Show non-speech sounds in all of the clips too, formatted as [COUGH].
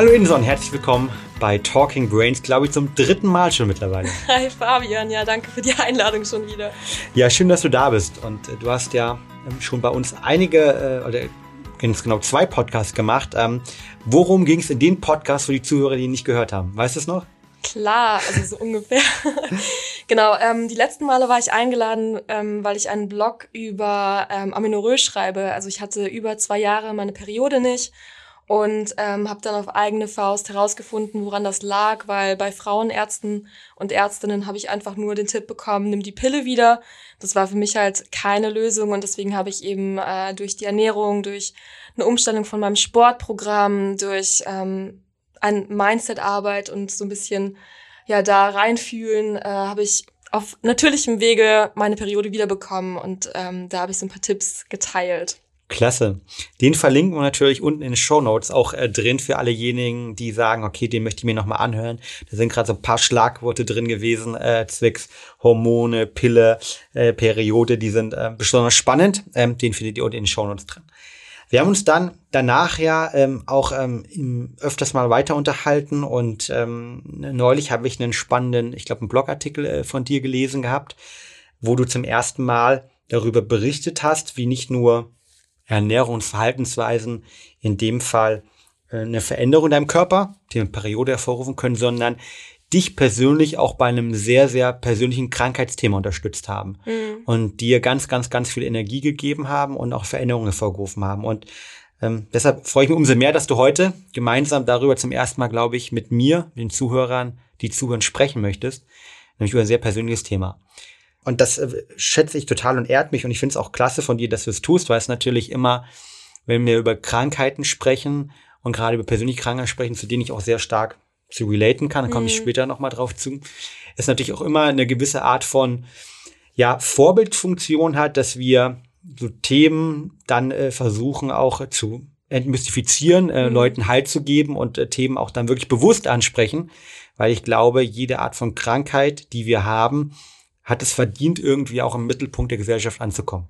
Hallo Inson, herzlich willkommen bei Talking Brains, glaube ich, zum dritten Mal schon mittlerweile. [LAUGHS] Hi Fabian, ja, danke für die Einladung schon wieder. Ja, schön, dass du da bist. Und äh, du hast ja ähm, schon bei uns einige, äh, oder ganz genau zwei Podcasts gemacht. Ähm, worum ging es in den Podcasts für die Zuhörer, die ihn nicht gehört haben? Weißt du es noch? Klar, also so ungefähr. [LAUGHS] genau, ähm, die letzten Male war ich eingeladen, ähm, weil ich einen Blog über ähm, Aminorö schreibe. Also ich hatte über zwei Jahre meine Periode nicht und ähm, habe dann auf eigene Faust herausgefunden, woran das lag, weil bei Frauenärzten und Ärztinnen habe ich einfach nur den Tipp bekommen, nimm die Pille wieder. Das war für mich halt keine Lösung und deswegen habe ich eben äh, durch die Ernährung, durch eine Umstellung von meinem Sportprogramm, durch ähm, an Mindset-Arbeit und so ein bisschen ja da reinfühlen, äh, habe ich auf natürlichem Wege meine Periode wiederbekommen und ähm, da habe ich so ein paar Tipps geteilt. Klasse. Den verlinken wir natürlich unten in den Show Notes auch äh, drin für allejenigen, die sagen, okay, den möchte ich mir nochmal anhören. Da sind gerade so ein paar Schlagworte drin gewesen, äh, zwecks Hormone, Pille, äh, Periode, die sind äh, besonders spannend. Ähm, den findet ihr unten in den Show Notes drin. Wir haben uns dann danach ja ähm, auch ähm, öfters mal weiter unterhalten und ähm, neulich habe ich einen spannenden, ich glaube, einen Blogartikel äh, von dir gelesen gehabt, wo du zum ersten Mal darüber berichtet hast, wie nicht nur Ernährung und Verhaltensweisen in dem Fall äh, eine Veränderung in deinem Körper, die eine Periode hervorrufen können, sondern dich persönlich auch bei einem sehr, sehr persönlichen Krankheitsthema unterstützt haben mhm. und dir ganz, ganz, ganz viel Energie gegeben haben und auch Veränderungen hervorgerufen haben. Und ähm, deshalb freue ich mich umso mehr, dass du heute gemeinsam darüber zum ersten Mal, glaube ich, mit mir, den Zuhörern, die zuhören, sprechen möchtest, nämlich über ein sehr persönliches Thema. Und das äh, schätze ich total und ehrt mich und ich finde es auch klasse von dir, dass du es tust, weil es natürlich immer, wenn wir über Krankheiten sprechen und gerade über persönliche Krankheiten sprechen, zu denen ich auch sehr stark zu relaten kann, da komme ich mhm. später nochmal drauf zu, ist natürlich auch immer eine gewisse Art von ja, Vorbildfunktion hat, dass wir so Themen dann äh, versuchen auch zu entmystifizieren, äh, mhm. Leuten Halt zu geben und äh, Themen auch dann wirklich bewusst ansprechen, weil ich glaube, jede Art von Krankheit, die wir haben, hat es verdient, irgendwie auch im Mittelpunkt der Gesellschaft anzukommen.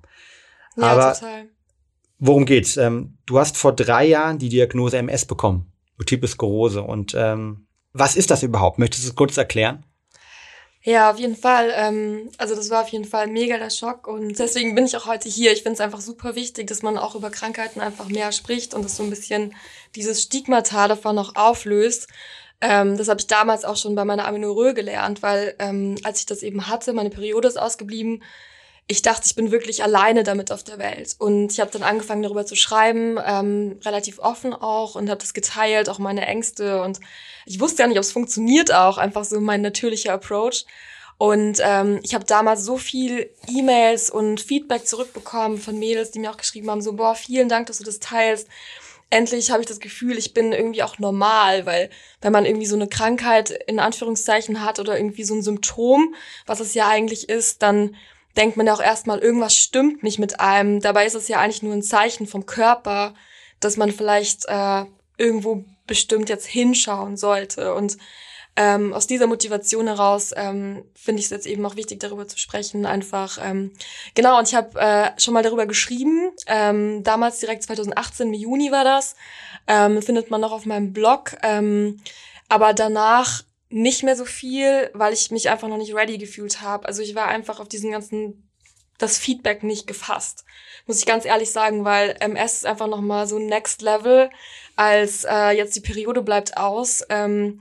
Ja, Aber total. worum geht's? Ähm, du hast vor drei Jahren die Diagnose MS bekommen, Multiple Sklerose. Und ähm, was ist das überhaupt? Möchtest du es kurz erklären? Ja, auf jeden Fall. Ähm, also das war auf jeden Fall mega der Schock und deswegen bin ich auch heute hier. Ich finde es einfach super wichtig, dass man auch über Krankheiten einfach mehr spricht und dass so ein bisschen dieses Stigmata davon noch auflöst. Ähm, das habe ich damals auch schon bei meiner Aminorö gelernt, weil ähm, als ich das eben hatte, meine Periode ist ausgeblieben, ich dachte, ich bin wirklich alleine damit auf der Welt. Und ich habe dann angefangen, darüber zu schreiben, ähm, relativ offen auch und habe das geteilt, auch meine Ängste. Und ich wusste ja nicht, ob es funktioniert auch, einfach so mein natürlicher Approach. Und ähm, ich habe damals so viel E-Mails und Feedback zurückbekommen von Mädels, die mir auch geschrieben haben, so, boah, vielen Dank, dass du das teilst. Endlich habe ich das Gefühl, ich bin irgendwie auch normal, weil wenn man irgendwie so eine Krankheit in Anführungszeichen hat oder irgendwie so ein Symptom, was es ja eigentlich ist, dann denkt man ja auch erstmal, irgendwas stimmt nicht mit einem. Dabei ist es ja eigentlich nur ein Zeichen vom Körper, dass man vielleicht äh, irgendwo bestimmt jetzt hinschauen sollte. Und ähm, aus dieser Motivation heraus ähm, finde ich es jetzt eben auch wichtig, darüber zu sprechen. Einfach ähm, genau. Und ich habe äh, schon mal darüber geschrieben. Ähm, damals direkt 2018 im Juni war das. Ähm, findet man noch auf meinem Blog. Ähm, aber danach nicht mehr so viel, weil ich mich einfach noch nicht ready gefühlt habe. Also ich war einfach auf diesen ganzen das Feedback nicht gefasst, muss ich ganz ehrlich sagen, weil MS ist einfach noch mal so Next Level als äh, jetzt die Periode bleibt aus, ähm,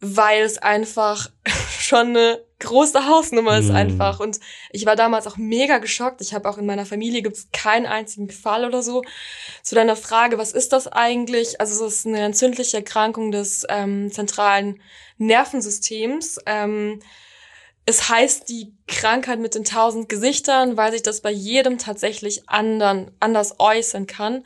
weil es einfach [LAUGHS] schon eine große Hausnummer ist mm. einfach. Und ich war damals auch mega geschockt. Ich habe auch in meiner Familie gibt es keinen einzigen Fall oder so. Zu deiner Frage, was ist das eigentlich? Also es ist eine entzündliche Erkrankung des ähm, zentralen Nervensystems. Ähm, es heißt die Krankheit mit den tausend Gesichtern, weil sich das bei jedem tatsächlich anderen, anders äußern kann.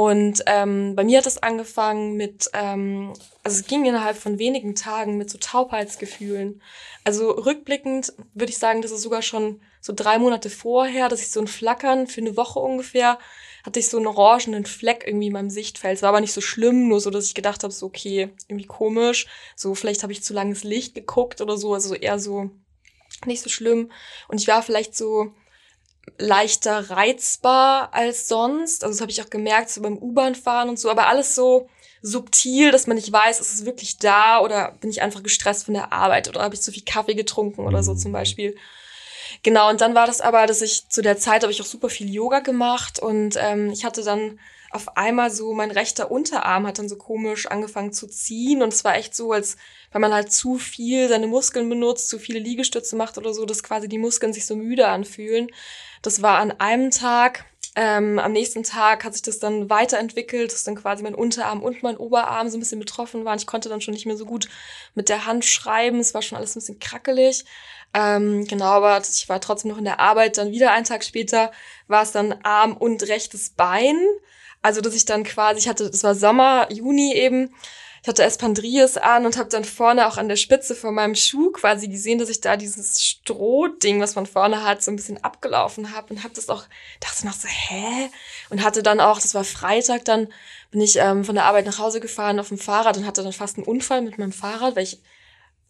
Und ähm, bei mir hat es angefangen mit, ähm, also es ging innerhalb von wenigen Tagen mit so Taubheitsgefühlen. Also rückblickend würde ich sagen, das ist sogar schon so drei Monate vorher, dass ich so ein Flackern für eine Woche ungefähr hatte ich so einen orangenen Fleck irgendwie in meinem Sichtfeld. Es war aber nicht so schlimm, nur so, dass ich gedacht habe, so okay, irgendwie komisch. So vielleicht habe ich zu langes Licht geguckt oder so, also eher so nicht so schlimm. Und ich war vielleicht so leichter reizbar als sonst. Also das habe ich auch gemerkt, so beim U-Bahn fahren und so, aber alles so subtil, dass man nicht weiß, ist es wirklich da oder bin ich einfach gestresst von der Arbeit oder habe ich zu viel Kaffee getrunken oder so zum mhm. Beispiel. Genau, und dann war das aber, dass ich zu der Zeit habe ich auch super viel Yoga gemacht und ähm, ich hatte dann auf einmal so, mein rechter Unterarm hat dann so komisch angefangen zu ziehen und es war echt so, als wenn man halt zu viel seine Muskeln benutzt, zu viele Liegestütze macht oder so, dass quasi die Muskeln sich so müde anfühlen. Das war an einem Tag. Ähm, am nächsten Tag hat sich das dann weiterentwickelt, dass dann quasi mein Unterarm und mein Oberarm so ein bisschen betroffen waren. Ich konnte dann schon nicht mehr so gut mit der Hand schreiben. Es war schon alles ein bisschen krackelig. Ähm, genau, aber ich war trotzdem noch in der Arbeit. Dann wieder einen Tag später war es dann Arm und rechtes Bein. Also, dass ich dann quasi, ich hatte, es war Sommer, Juni eben, ich hatte Espandries an und habe dann vorne auch an der Spitze von meinem Schuh quasi gesehen, dass ich da dieses Strohding, was man vorne hat, so ein bisschen abgelaufen habe und habe das auch, dachte noch so, hä? Und hatte dann auch, das war Freitag, dann bin ich ähm, von der Arbeit nach Hause gefahren auf dem Fahrrad und hatte dann fast einen Unfall mit meinem Fahrrad, weil ich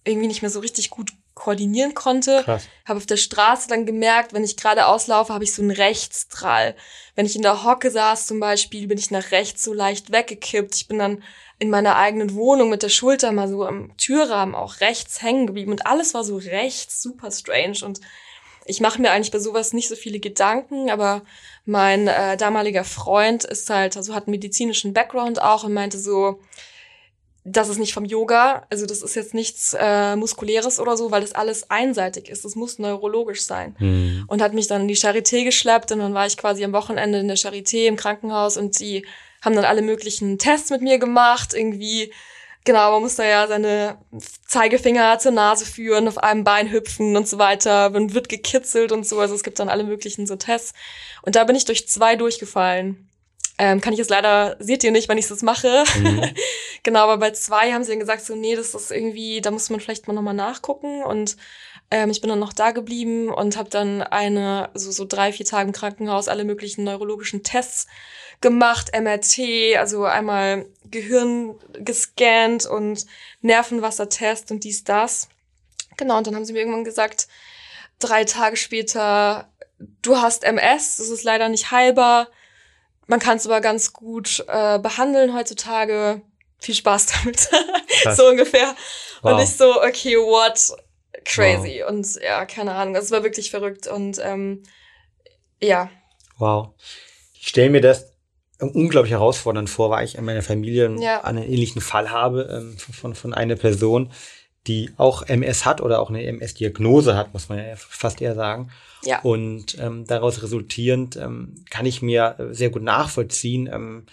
irgendwie nicht mehr so richtig gut koordinieren konnte. Habe auf der Straße dann gemerkt, wenn ich gerade auslaufe, habe ich so einen Rechtsdrall. Wenn ich in der Hocke saß zum Beispiel, bin ich nach rechts so leicht weggekippt. Ich bin dann in meiner eigenen Wohnung mit der Schulter mal so am Türrahmen auch rechts hängen geblieben und alles war so rechts, super strange und ich mache mir eigentlich bei sowas nicht so viele Gedanken, aber mein äh, damaliger Freund ist halt, also hat einen medizinischen Background auch und meinte so, das ist nicht vom Yoga, also das ist jetzt nichts äh, muskuläres oder so, weil das alles einseitig ist. Das muss neurologisch sein. Mhm. Und hat mich dann in die Charité geschleppt und dann war ich quasi am Wochenende in der Charité im Krankenhaus und die haben dann alle möglichen Tests mit mir gemacht, irgendwie genau, man muss da ja seine Zeigefinger zur Nase führen, auf einem Bein hüpfen und so weiter, man wird gekitzelt und so, also es gibt dann alle möglichen so Tests. Und da bin ich durch zwei durchgefallen. Ähm, kann ich jetzt leider, seht ihr nicht, wenn ich das mache. Mhm. [LAUGHS] genau, aber bei zwei haben sie dann gesagt, so, nee, das ist irgendwie, da muss man vielleicht mal nochmal nachgucken. Und ähm, ich bin dann noch da geblieben und habe dann eine, so, so drei, vier Tage im Krankenhaus alle möglichen neurologischen Tests gemacht, MRT, also einmal Gehirn gescannt und Nervenwassertest und dies, das. Genau, und dann haben sie mir irgendwann gesagt, drei Tage später, du hast MS, das ist leider nicht heilbar, man kann es aber ganz gut äh, behandeln heutzutage. Viel Spaß [LAUGHS] damit. so ungefähr. Wow. Und ich so, okay, what? Crazy. Wow. Und ja, keine Ahnung. Das war wirklich verrückt. Und ähm, ja. Wow. Ich stelle mir das unglaublich herausfordernd vor, weil ich in meiner Familie ja. einen ähnlichen Fall habe ähm, von, von einer Person, die auch MS hat oder auch eine MS-Diagnose hat, muss man ja fast eher sagen. Ja. Und ähm, daraus resultierend ähm, kann ich mir äh, sehr gut nachvollziehen, ähm,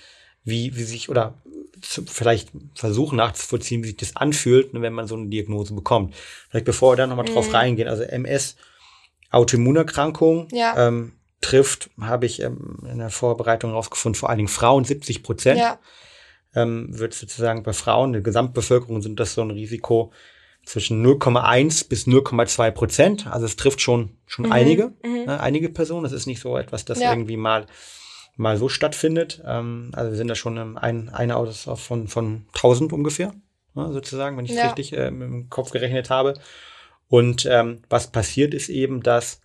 wie, wie sich oder zu, vielleicht versuchen nachzuvollziehen, wie sich das anfühlt, ne, wenn man so eine Diagnose bekommt. Vielleicht bevor wir da nochmal mhm. drauf reingehen, also MS, Autoimmunerkrankung, ja. ähm, trifft, habe ich ähm, in der Vorbereitung rausgefunden, vor allen Dingen Frauen 70 Prozent. Ja. Ähm, wird sozusagen bei Frauen, der Gesamtbevölkerung sind das so ein Risiko zwischen 0,1 bis 0,2 Prozent. Also es trifft schon schon mhm. einige, mhm. Ne, einige Personen. Es ist nicht so etwas, das ja. irgendwie mal mal so stattfindet. Ähm, also wir sind da schon ein, eine aus von von 1000 ungefähr, ne, sozusagen, wenn ich es ja. richtig äh, im Kopf gerechnet habe. Und ähm, was passiert ist eben, dass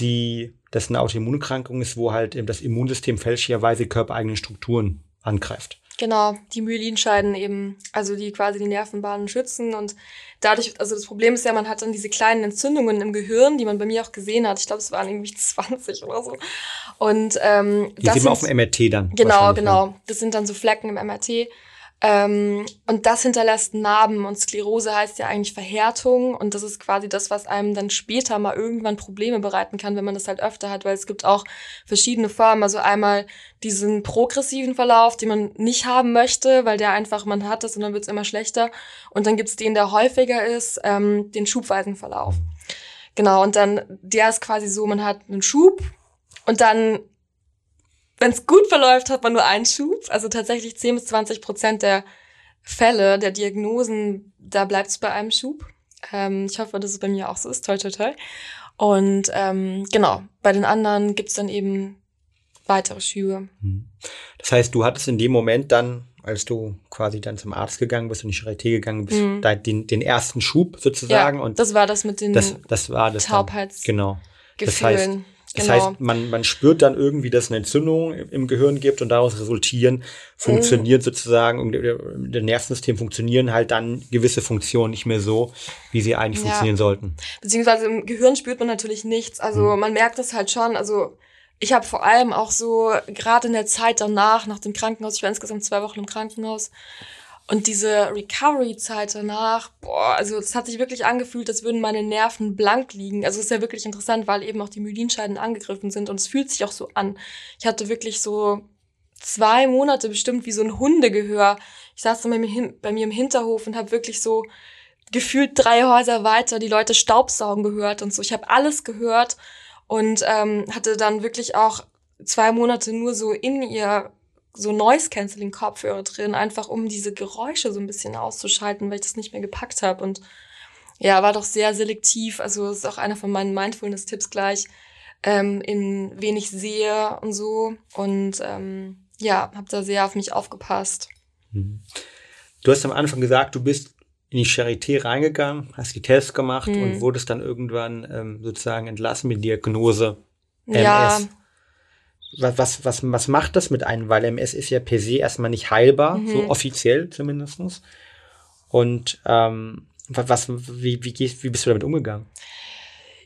die das eine Autoimmunerkrankung ist, wo halt eben das Immunsystem fälschlicherweise körpereigene Strukturen angreift. Genau, die Myelinscheiden eben, also die quasi die Nervenbahnen schützen und dadurch, also das Problem ist ja, man hat dann diese kleinen Entzündungen im Gehirn, die man bei mir auch gesehen hat. Ich glaube, es waren irgendwie [LAUGHS] 20 oder so. Und ähm, die das man auf dem MRT dann. Genau, genau. Das sind dann so Flecken im MRT. Ähm, und das hinterlässt Narben und Sklerose heißt ja eigentlich Verhärtung und das ist quasi das, was einem dann später mal irgendwann Probleme bereiten kann, wenn man das halt öfter hat, weil es gibt auch verschiedene Formen. Also einmal diesen progressiven Verlauf, den man nicht haben möchte, weil der einfach, man hat das und dann wird es immer schlechter. Und dann gibt's den, der häufiger ist, ähm, den schubweisen Verlauf. Genau, und dann, der ist quasi so, man hat einen Schub und dann wenn es gut verläuft, hat man nur einen Schub. Also tatsächlich 10 bis 20 Prozent der Fälle, der Diagnosen, da bleibt es bei einem Schub. Ähm, ich hoffe, dass es bei mir auch so ist. Toi, toi, toi. Und ähm, genau, bei den anderen gibt's dann eben weitere Schübe. Hm. Das heißt, du hattest in dem Moment dann, als du quasi dann zum Arzt gegangen bist und in die Charité gegangen bist, mhm. den, den ersten Schub sozusagen. Ja, und das war das mit den das, das war das Taubheits dann, genau. Das heißt, Das genau. heißt, man, man spürt dann irgendwie, dass es eine Entzündung im Gehirn gibt und daraus resultieren, funktioniert mhm. sozusagen, der Nervensystem funktionieren halt dann gewisse Funktionen nicht mehr so, wie sie eigentlich ja. funktionieren sollten. Beziehungsweise im Gehirn spürt man natürlich nichts. Also mhm. man merkt das halt schon. Also ich habe vor allem auch so, gerade in der Zeit danach, nach dem Krankenhaus, ich war insgesamt zwei Wochen im Krankenhaus, und diese Recovery-Zeit danach, boah, also es hat sich wirklich angefühlt, als würden meine Nerven blank liegen. Also es ist ja wirklich interessant, weil eben auch die Myelinscheiden angegriffen sind und es fühlt sich auch so an. Ich hatte wirklich so zwei Monate bestimmt wie so ein Hundegehör. Ich saß dann bei mir, bei mir im Hinterhof und habe wirklich so gefühlt drei Häuser weiter die Leute Staubsaugen gehört und so. Ich habe alles gehört und ähm, hatte dann wirklich auch zwei Monate nur so in ihr so Noise-Canceling-Kopfhörer drin, einfach um diese Geräusche so ein bisschen auszuschalten, weil ich das nicht mehr gepackt habe. Und ja, war doch sehr selektiv. Also ist auch einer von meinen Mindfulness-Tipps gleich, ähm, in wen ich sehe und so. Und ähm, ja, habe da sehr auf mich aufgepasst. Mhm. Du hast am Anfang gesagt, du bist in die Charité reingegangen, hast die Tests gemacht mhm. und wurdest dann irgendwann ähm, sozusagen entlassen mit Diagnose MS. Ja, was, was, was, macht das mit einem? Weil MS ist ja per se erstmal nicht heilbar, mhm. so offiziell zumindestens. Und ähm, was, wie, wie, gehst, wie bist du damit umgegangen?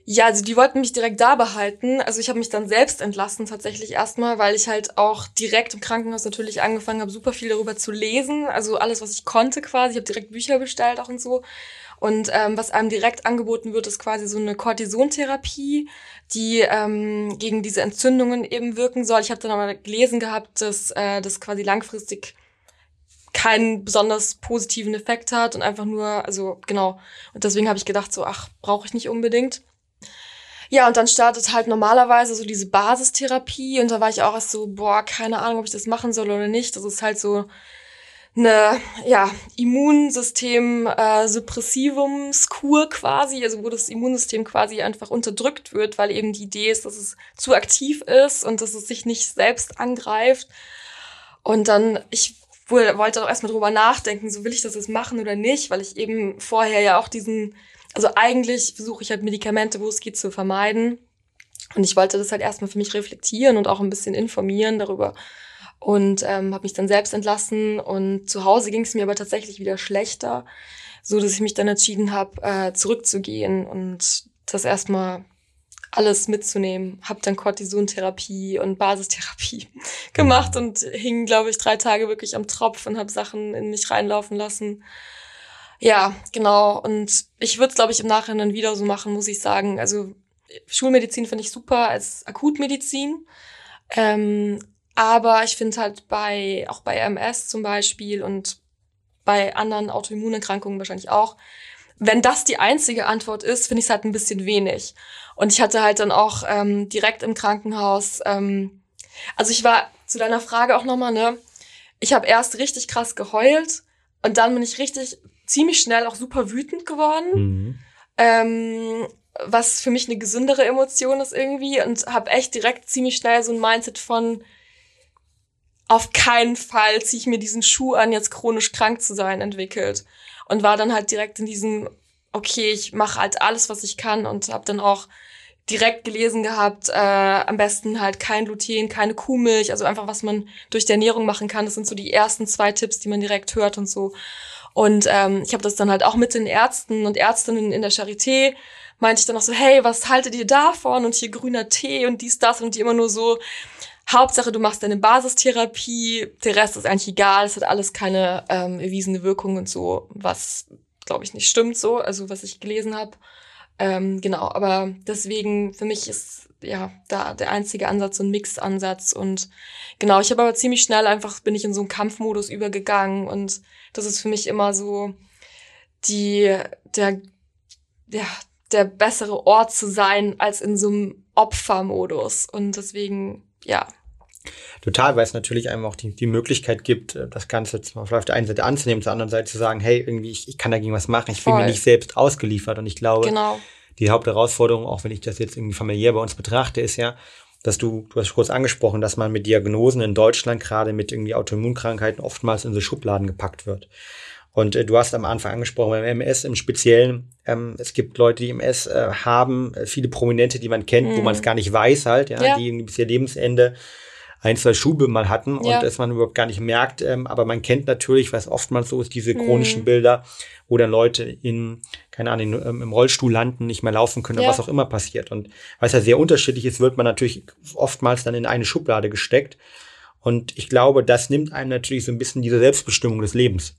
Ja, also die wollten mich direkt da behalten. Also ich habe mich dann selbst entlassen tatsächlich erstmal, weil ich halt auch direkt im Krankenhaus natürlich angefangen habe, super viel darüber zu lesen. Also alles, was ich konnte quasi. Ich habe direkt Bücher bestellt auch und so. Und ähm, was einem direkt angeboten wird, ist quasi so eine Cortisontherapie, die ähm, gegen diese Entzündungen eben wirken soll. Ich habe dann aber gelesen gehabt, dass äh, das quasi langfristig keinen besonders positiven Effekt hat und einfach nur, also genau. Und deswegen habe ich gedacht, so, ach, brauche ich nicht unbedingt. Ja, und dann startet halt normalerweise so diese Basistherapie und da war ich auch erst so, boah, keine Ahnung, ob ich das machen soll oder nicht. Das ist halt so eine ja, Immunsystem äh, quasi, also wo das Immunsystem quasi einfach unterdrückt wird, weil eben die Idee ist, dass es zu aktiv ist und dass es sich nicht selbst angreift. Und dann, ich wollte auch erstmal drüber nachdenken, so will ich das jetzt machen oder nicht, weil ich eben vorher ja auch diesen, also eigentlich versuche ich halt Medikamente, wo es geht, zu vermeiden. Und ich wollte das halt erstmal für mich reflektieren und auch ein bisschen informieren darüber, und ähm, habe mich dann selbst entlassen und zu Hause ging es mir aber tatsächlich wieder schlechter, so dass ich mich dann entschieden habe, äh, zurückzugehen und das erstmal alles mitzunehmen. Habe dann Cortisontherapie und Basistherapie [LAUGHS] gemacht und hing, glaube ich, drei Tage wirklich am Tropf und habe Sachen in mich reinlaufen lassen. Ja, genau. Und ich würde es, glaube ich, im Nachhinein wieder so machen, muss ich sagen. Also Schulmedizin finde ich super als Akutmedizin. Ähm, aber ich finde halt bei, auch bei MS zum Beispiel und bei anderen Autoimmunerkrankungen wahrscheinlich auch, wenn das die einzige Antwort ist, finde ich es halt ein bisschen wenig. Und ich hatte halt dann auch ähm, direkt im Krankenhaus, ähm, also ich war zu deiner Frage auch nochmal, ne? Ich habe erst richtig krass geheult und dann bin ich richtig ziemlich schnell auch super wütend geworden. Mhm. Ähm, was für mich eine gesündere Emotion ist irgendwie und habe echt direkt ziemlich schnell so ein Mindset von, auf keinen Fall ziehe ich mir diesen Schuh an, jetzt chronisch krank zu sein, entwickelt. Und war dann halt direkt in diesem, okay, ich mache halt alles, was ich kann und habe dann auch direkt gelesen gehabt, äh, am besten halt kein Gluten, keine Kuhmilch, also einfach, was man durch die Ernährung machen kann. Das sind so die ersten zwei Tipps, die man direkt hört und so. Und ähm, ich habe das dann halt auch mit den Ärzten und Ärztinnen in der Charité meinte ich dann auch so, hey, was haltet ihr davon? Und hier grüner Tee und dies, das und die immer nur so, Hauptsache, du machst deine Basistherapie, der Rest ist eigentlich egal, es hat alles keine ähm, erwiesene Wirkung und so, was, glaube ich, nicht stimmt so, also was ich gelesen habe. Ähm, genau, aber deswegen, für mich ist ja da der einzige Ansatz so ein Mix-Ansatz. Und genau, ich habe aber ziemlich schnell einfach, bin ich in so einen Kampfmodus übergegangen. Und das ist für mich immer so die, der, ja, der bessere Ort zu sein als in so einem Opfermodus. Und deswegen ja. Total, weil es natürlich einem auch die, die Möglichkeit gibt, äh, das Ganze auf der einen Seite anzunehmen, der anderen Seite zu sagen, hey, irgendwie, ich, ich kann dagegen was machen, ich bin mir nicht selbst ausgeliefert. Und ich glaube, genau. die Hauptherausforderung, auch wenn ich das jetzt irgendwie familiär bei uns betrachte, ist ja, dass du, du hast kurz angesprochen, dass man mit Diagnosen in Deutschland gerade mit irgendwie Autoimmunkrankheiten oftmals in so Schubladen gepackt wird. Und äh, du hast am Anfang angesprochen, beim MS im Speziellen, ähm, es gibt Leute, die MS äh, haben, äh, viele Prominente, die man kennt, mhm. wo man es gar nicht weiß halt, ja, ja. die bis ihr Lebensende ein, zwei Schube mal hatten und ja. dass man überhaupt gar nicht merkt. Ähm, aber man kennt natürlich, was oftmals so ist, diese chronischen mhm. Bilder, wo dann Leute in, keine Ahnung, ähm, im Rollstuhl landen, nicht mehr laufen können, ja. was auch immer passiert. Und weil es ja sehr unterschiedlich ist, wird man natürlich oftmals dann in eine Schublade gesteckt. Und ich glaube, das nimmt einem natürlich so ein bisschen diese Selbstbestimmung des Lebens.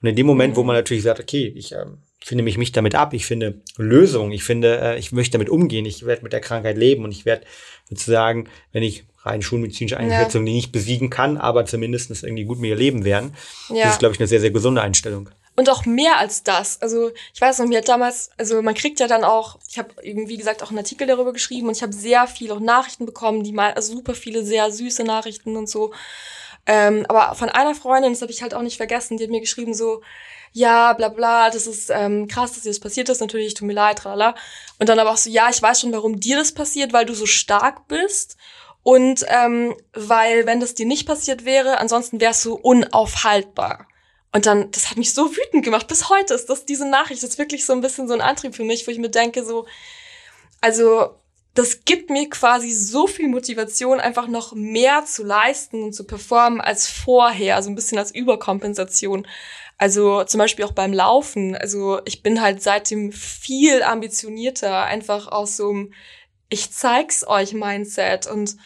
Und in dem Moment, mhm. wo man natürlich sagt, okay, ich äh, finde mich, mich damit ab, ich finde Lösungen, ich finde, äh, ich möchte damit umgehen, ich werde mit der Krankheit leben und ich werde sozusagen, wenn ich rein schulmedizinische Einschätzungen, ja. die nicht besiegen kann, aber zumindest irgendwie gut mit ihr leben werden. Ja. Das ist, glaube ich, eine sehr, sehr gesunde Einstellung. Und auch mehr als das. Also ich weiß noch, mir hat damals, also man kriegt ja dann auch, ich habe eben wie gesagt auch einen Artikel darüber geschrieben und ich habe sehr viel auch Nachrichten bekommen, die mal, also super viele sehr süße Nachrichten und so. Ähm, aber von einer Freundin, das habe ich halt auch nicht vergessen, die hat mir geschrieben so, ja, bla bla, das ist ähm, krass, dass dir das passiert ist, natürlich, tut mir leid, tralala. Und dann aber auch so, ja, ich weiß schon, warum dir das passiert, weil du so stark bist und ähm, weil, wenn das dir nicht passiert wäre, ansonsten wärst du unaufhaltbar. Und dann, das hat mich so wütend gemacht. Bis heute ist das diese Nachricht, das ist wirklich so ein bisschen so ein Antrieb für mich, wo ich mir denke, so, also das gibt mir quasi so viel Motivation, einfach noch mehr zu leisten und zu performen als vorher, also ein bisschen als Überkompensation. Also zum Beispiel auch beim Laufen. Also ich bin halt seitdem viel ambitionierter, einfach aus so einem Ich zeig's euch Mindset und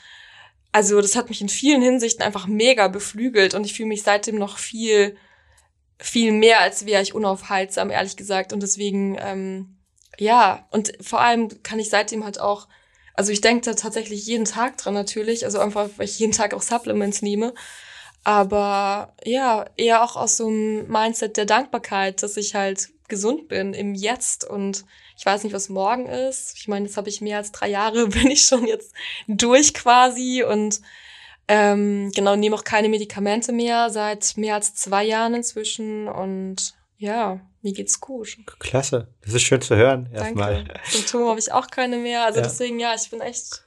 also das hat mich in vielen Hinsichten einfach mega beflügelt und ich fühle mich seitdem noch viel, viel mehr, als wäre ich unaufhaltsam, ehrlich gesagt. Und deswegen, ähm, ja, und vor allem kann ich seitdem halt auch, also ich denke da tatsächlich jeden Tag dran natürlich, also einfach, weil ich jeden Tag auch Supplements nehme. Aber ja, eher auch aus so einem Mindset der Dankbarkeit, dass ich halt gesund bin im Jetzt und ich weiß nicht, was morgen ist. Ich meine, jetzt habe ich mehr als drei Jahre, [LAUGHS] bin ich schon jetzt durch quasi und ähm, genau, nehme auch keine Medikamente mehr seit mehr als zwei Jahren inzwischen und ja, mir geht's gut. Klasse, das ist schön zu hören erstmal. Symptome habe ich auch keine mehr, also ja. deswegen ja, ich bin echt,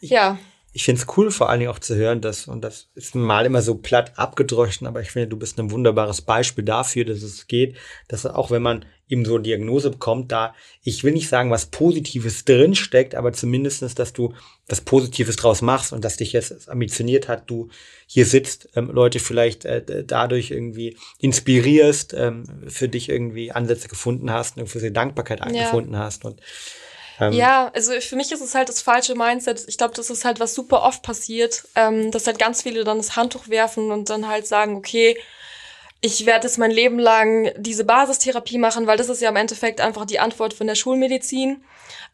ja ich finde es cool, vor allen Dingen auch zu hören, dass, und das ist mal immer so platt abgedroschen, aber ich finde, du bist ein wunderbares Beispiel dafür, dass es geht, dass auch wenn man eben so eine Diagnose bekommt, da, ich will nicht sagen, was Positives drinsteckt, aber zumindestens, dass du was Positives draus machst und dass dich jetzt ambitioniert hat, du hier sitzt, ähm, Leute vielleicht äh, dadurch irgendwie inspirierst, ähm, für dich irgendwie Ansätze gefunden hast und für sie Dankbarkeit ja. gefunden hast und ähm, ja, also für mich ist es halt das falsche Mindset. Ich glaube, das ist halt was super oft passiert, ähm, dass halt ganz viele dann das Handtuch werfen und dann halt sagen, okay, ich werde jetzt mein Leben lang diese Basistherapie machen, weil das ist ja im Endeffekt einfach die Antwort von der Schulmedizin.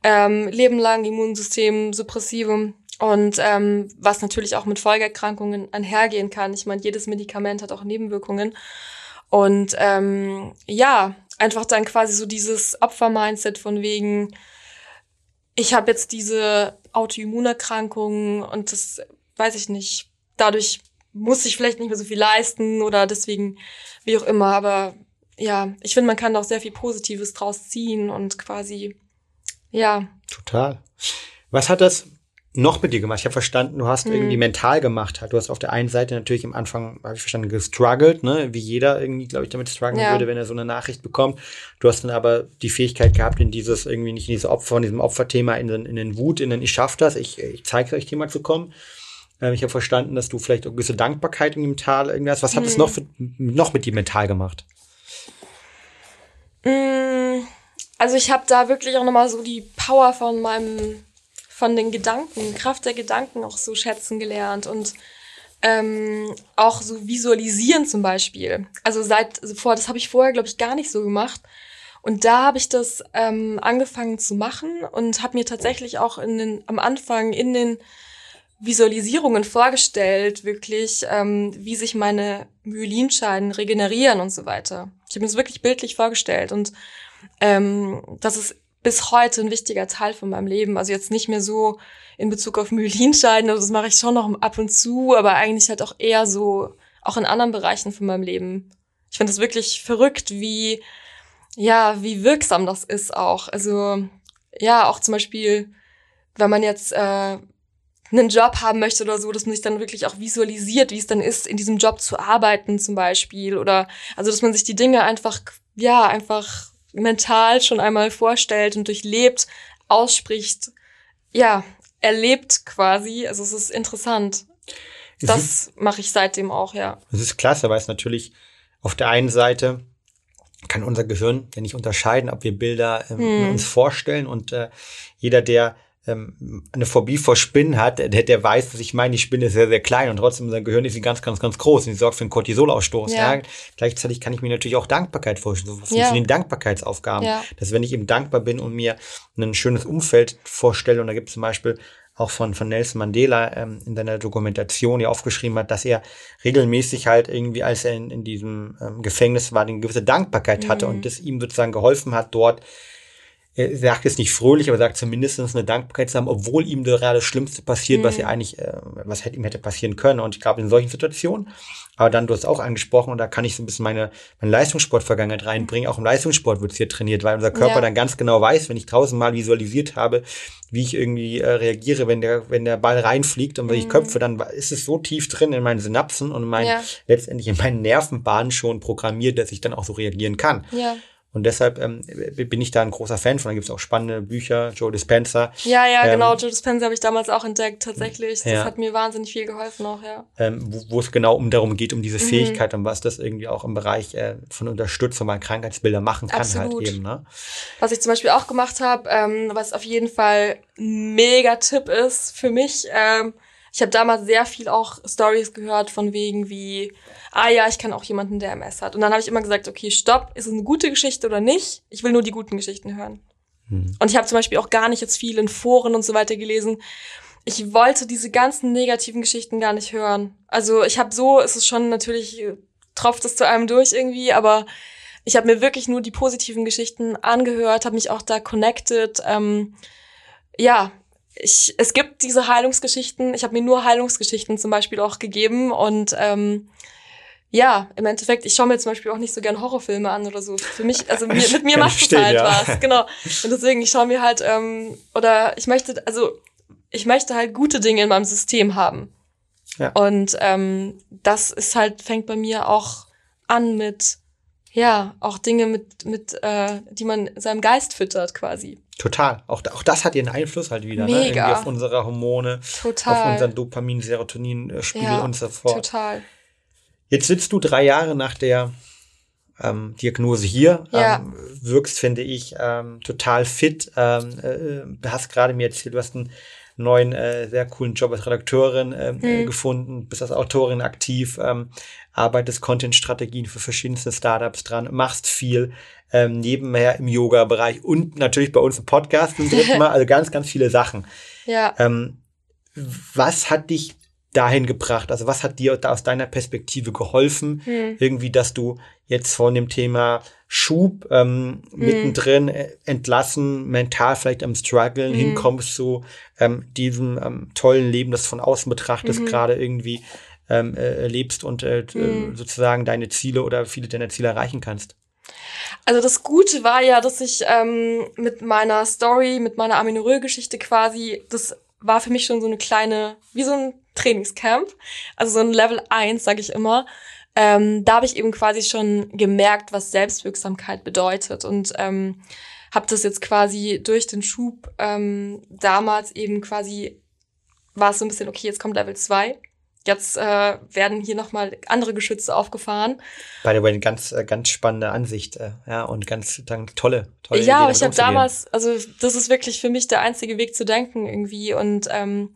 Ähm, Leben lang Immunsystem, Suppressivum und ähm, was natürlich auch mit Folgeerkrankungen einhergehen kann. Ich meine, jedes Medikament hat auch Nebenwirkungen. Und ähm, ja, einfach dann quasi so dieses Opfer-Mindset von wegen, ich habe jetzt diese Autoimmunerkrankung und das weiß ich nicht. Dadurch muss ich vielleicht nicht mehr so viel leisten oder deswegen, wie auch immer. Aber ja, ich finde, man kann auch sehr viel Positives draus ziehen und quasi, ja. Total. Was hat das noch mit dir gemacht? Ich habe verstanden, du hast mhm. irgendwie mental gemacht. Du hast auf der einen Seite natürlich am Anfang, habe ich verstanden, gestruggelt, ne? wie jeder irgendwie, glaube ich, damit strugglen ja. würde, wenn er so eine Nachricht bekommt. Du hast dann aber die Fähigkeit gehabt, in dieses irgendwie nicht in diese Opfer, von diesem Opferthema in den, in den Wut, in den Ich schaff das, ich, ich zeige euch Thema zu kommen. Ähm, ich habe verstanden, dass du vielleicht auch gewisse Dankbarkeit im Tal irgendwas. Was hat mhm. das noch, für, noch mit dir mental gemacht? Mm, also ich habe da wirklich auch nochmal so die Power von meinem von den Gedanken, Kraft der Gedanken auch so schätzen gelernt und ähm, auch so visualisieren zum Beispiel. Also seit also vor, das habe ich vorher, glaube ich, gar nicht so gemacht. Und da habe ich das ähm, angefangen zu machen und habe mir tatsächlich auch in den, am Anfang in den Visualisierungen vorgestellt, wirklich, ähm, wie sich meine Myelinscheiden regenerieren und so weiter. Ich habe mir das wirklich bildlich vorgestellt und ähm, das ist bis heute ein wichtiger Teil von meinem Leben. Also jetzt nicht mehr so in Bezug auf Myelinscheiden, also das mache ich schon noch ab und zu, aber eigentlich halt auch eher so, auch in anderen Bereichen von meinem Leben. Ich finde es wirklich verrückt, wie, ja, wie wirksam das ist auch. Also, ja, auch zum Beispiel, wenn man jetzt äh, einen Job haben möchte oder so, dass man sich dann wirklich auch visualisiert, wie es dann ist, in diesem Job zu arbeiten zum Beispiel. Oder also, dass man sich die Dinge einfach, ja, einfach mental schon einmal vorstellt und durchlebt, ausspricht, ja, erlebt quasi. Also es ist interessant. Das mache ich seitdem auch, ja. Das ist klasse, weil es natürlich auf der einen Seite kann unser Gehirn ja nicht unterscheiden, ob wir Bilder ähm, hm. uns vorstellen und äh, jeder, der ähm, eine Phobie vor Spinnen hat, der, der weiß, dass ich meine, die Spinne ist sehr, sehr klein und trotzdem sein Gehirn ist sie ganz, ganz, ganz groß und sie sorgt für einen Cortisolausstoß. Ja. ja. Gleichzeitig kann ich mir natürlich auch Dankbarkeit vorstellen. So funktionieren ja. Dankbarkeitsaufgaben. Ja. Dass wenn ich eben dankbar bin und mir ein schönes Umfeld vorstelle, und da gibt es zum Beispiel auch von, von Nelson Mandela ähm, in seiner Dokumentation ja aufgeschrieben hat, dass er regelmäßig halt irgendwie, als er in, in diesem ähm, Gefängnis war, eine gewisse Dankbarkeit hatte mhm. und das ihm sozusagen geholfen hat, dort er sagt es nicht fröhlich, aber sagt zumindest eine Dankbarkeit zu haben, obwohl ihm gerade das Schlimmste passiert, mhm. was er eigentlich, äh, was hätte, ihm hätte passieren können. Und ich glaube, in solchen Situationen, aber dann, du hast auch angesprochen, und da kann ich so ein bisschen meine, meine Leistungssportvergangenheit reinbringen. Auch im Leistungssport wird hier trainiert, weil unser Körper ja. dann ganz genau weiß, wenn ich tausendmal visualisiert habe, wie ich irgendwie äh, reagiere, wenn der, wenn der Ball reinfliegt und wenn mhm. ich köpfe, dann ist es so tief drin in meinen Synapsen und in meinen, ja. letztendlich in meinen Nervenbahnen schon programmiert, dass ich dann auch so reagieren kann. Ja. Und deshalb ähm, bin ich da ein großer Fan von. Da gibt es auch spannende Bücher, Joe Dispenza. Ja, ja, ähm, genau. Joe Dispenza habe ich damals auch entdeckt, tatsächlich. Das ja. hat mir wahnsinnig viel geholfen auch, ja. Ähm, wo, wo es genau um darum geht, um diese mhm. Fähigkeit und was das irgendwie auch im Bereich äh, von Unterstützung bei Krankheitsbilder machen kann halt Absolut. halt eben. Ne? Was ich zum Beispiel auch gemacht habe, ähm, was auf jeden Fall ein mega Tipp ist für mich, ähm, ich habe damals sehr viel auch Stories gehört von wegen wie, ah ja, ich kann auch jemanden, der MS hat. Und dann habe ich immer gesagt, okay, stopp, ist es eine gute Geschichte oder nicht? Ich will nur die guten Geschichten hören. Mhm. Und ich habe zum Beispiel auch gar nicht jetzt viel in Foren und so weiter gelesen. Ich wollte diese ganzen negativen Geschichten gar nicht hören. Also ich habe so, ist es schon natürlich, tropft es zu einem durch irgendwie, aber ich habe mir wirklich nur die positiven Geschichten angehört, habe mich auch da connected. Ähm, ja, ich, es gibt diese Heilungsgeschichten. Ich habe mir nur Heilungsgeschichten zum Beispiel auch gegeben und ähm, ja, im Endeffekt, ich schaue mir zum Beispiel auch nicht so gern Horrorfilme an oder so. Für mich, also mir, mit mir [LAUGHS] macht es halt ja. was, genau. Und deswegen, ich schaue mir halt, ähm, oder ich möchte, also ich möchte halt gute Dinge in meinem System haben. Ja. Und ähm, das ist halt, fängt bei mir auch an mit, ja, auch Dinge mit, mit äh, die man seinem Geist füttert quasi. Total. Auch, auch das hat ihren Einfluss halt wieder, ne? Mega. ne? auf unsere Hormone, total. auf unseren Dopamin, Serotonin-Spiegel ja, und so fort. Total. Jetzt sitzt du drei Jahre nach der ähm, Diagnose hier, ja. ähm, wirkst, finde ich, ähm, total fit. Ähm, äh, hast gerade mir erzählt, du hast einen neuen, äh, sehr coolen Job als Redakteurin äh, hm. gefunden, bist als Autorin aktiv, ähm, arbeitest Content-Strategien für verschiedenste Startups dran, machst viel, ähm, nebenher im Yoga-Bereich und natürlich bei uns im Podcast im dritten Mal, also ganz, ganz viele Sachen. Ja. Ähm, was hat dich dahin gebracht? Also was hat dir da aus deiner Perspektive geholfen? Hm. Irgendwie, dass du jetzt von dem Thema Schub ähm, hm. mittendrin äh, entlassen, mental vielleicht am struggeln, hm. hinkommst zu ähm, diesem ähm, tollen Leben, das von außen betrachtest, mhm. gerade irgendwie ähm, äh, lebst und äh, hm. sozusagen deine Ziele oder viele deiner Ziele erreichen kannst? Also das Gute war ja, dass ich ähm, mit meiner Story, mit meiner Aminorö-Geschichte quasi, das war für mich schon so eine kleine, wie so ein Trainingscamp, also so ein Level 1, sage ich immer. Ähm, da habe ich eben quasi schon gemerkt, was Selbstwirksamkeit bedeutet und ähm, habe das jetzt quasi durch den Schub ähm, damals eben quasi war es so ein bisschen, okay, jetzt kommt Level 2 Jetzt äh, werden hier nochmal andere Geschütze aufgefahren. By the way, eine ganz, äh, ganz spannende Ansicht, äh, ja, und ganz dann tolle, tolle Ja, aber ich habe damals, also das ist wirklich für mich der einzige Weg zu denken irgendwie. Und ähm,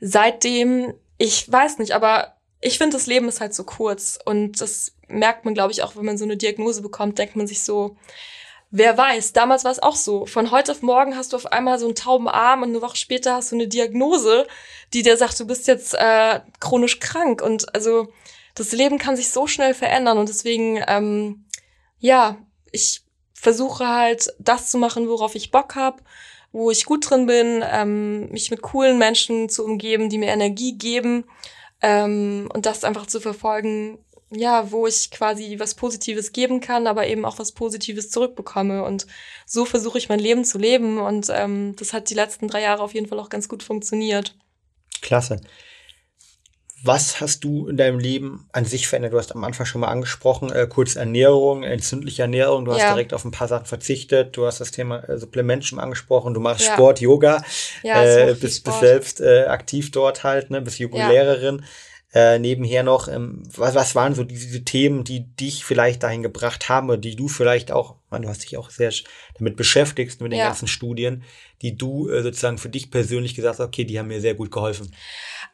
seitdem, ich weiß nicht, aber ich finde, das Leben ist halt so kurz. Und das merkt man, glaube ich, auch, wenn man so eine Diagnose bekommt, denkt man sich so, Wer weiß, damals war es auch so. Von heute auf morgen hast du auf einmal so einen tauben Arm und eine Woche später hast du eine Diagnose, die dir sagt, du bist jetzt äh, chronisch krank. Und also das Leben kann sich so schnell verändern und deswegen, ähm, ja, ich versuche halt das zu machen, worauf ich Bock habe, wo ich gut drin bin, ähm, mich mit coolen Menschen zu umgeben, die mir Energie geben ähm, und das einfach zu verfolgen, ja, wo ich quasi was Positives geben kann, aber eben auch was Positives zurückbekomme. Und so versuche ich mein Leben zu leben. Und ähm, das hat die letzten drei Jahre auf jeden Fall auch ganz gut funktioniert. Klasse. Was hast du in deinem Leben an sich verändert? Du hast am Anfang schon mal angesprochen, äh, kurz Ernährung, entzündliche Ernährung. Du hast Ja. direkt auf ein paar Sachen verzichtet. Du hast das Thema äh, Supplement schon angesprochen. Du machst Ja. Sport, Yoga, Ja, äh, bist, bist selbst äh, aktiv dort halt, ne? bist Ja. Äh, nebenher noch, ähm, was, was waren so diese Themen, die dich vielleicht dahin gebracht haben oder die du vielleicht auch, man, du hast dich auch sehr damit beschäftigst mit den Ja. ganzen Studien, die du äh, sozusagen für dich persönlich gesagt hast, okay, die haben mir sehr gut geholfen.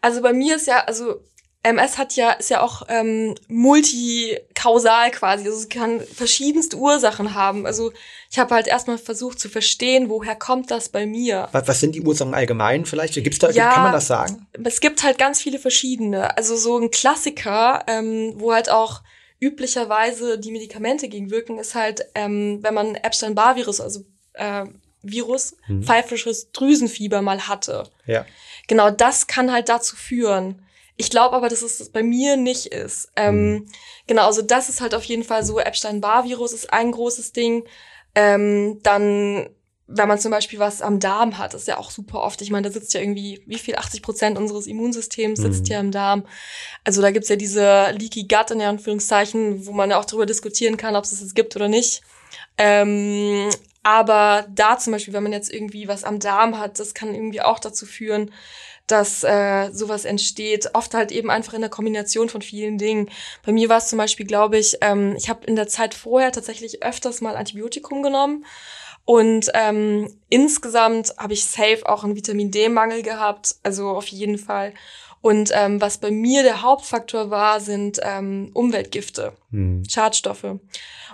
Also bei mir ist ja, also MS hat ja, ist ja auch ähm, multikausal quasi. Also es kann verschiedenste Ursachen haben. Also ich habe halt erstmal versucht zu verstehen, woher kommt das bei mir. Was, was sind die Ursachen allgemein vielleicht? Gibt's da, Ja. kann man das sagen? Es gibt halt ganz viele verschiedene. Also so ein Klassiker, ähm, wo halt auch üblicherweise die Medikamente gegen wirken, ist halt, ähm, wenn man Epstein-Barr-Virus, also äh, Virus, Mhm. pfeifisches Drüsenfieber mal hatte. Ja. Genau das kann halt dazu führen. Ich glaube aber, dass es bei mir nicht ist. Ähm, Genau, also das ist halt auf jeden Fall so. Epstein-Barr-Virus ist ein großes Ding. Ähm, dann, wenn man zum Beispiel was am Darm hat, ist ja auch super oft. Ich meine, da sitzt ja irgendwie, wie viel, 80 Prozent unseres Immunsystems sitzt Mhm. ja im Darm. Also da gibt's ja diese Leaky Gut in Anführungszeichen, wo man ja auch darüber diskutieren kann, ob es das gibt oder nicht. Ähm, aber da zum Beispiel, wenn man jetzt irgendwie was am Darm hat, das kann irgendwie auch dazu führen, dass äh, sowas entsteht. Oft halt eben einfach in der Kombination von vielen Dingen. Bei mir war es zum Beispiel, glaube ich, ähm, ich habe in der Zeit vorher tatsächlich öfters mal Antibiotikum genommen. Und ähm, insgesamt habe ich safe auch einen Vitamin D-Mangel gehabt, also auf jeden Fall. Und ähm, was bei mir der Hauptfaktor war, sind ähm, Umweltgifte. Hm. Schadstoffe.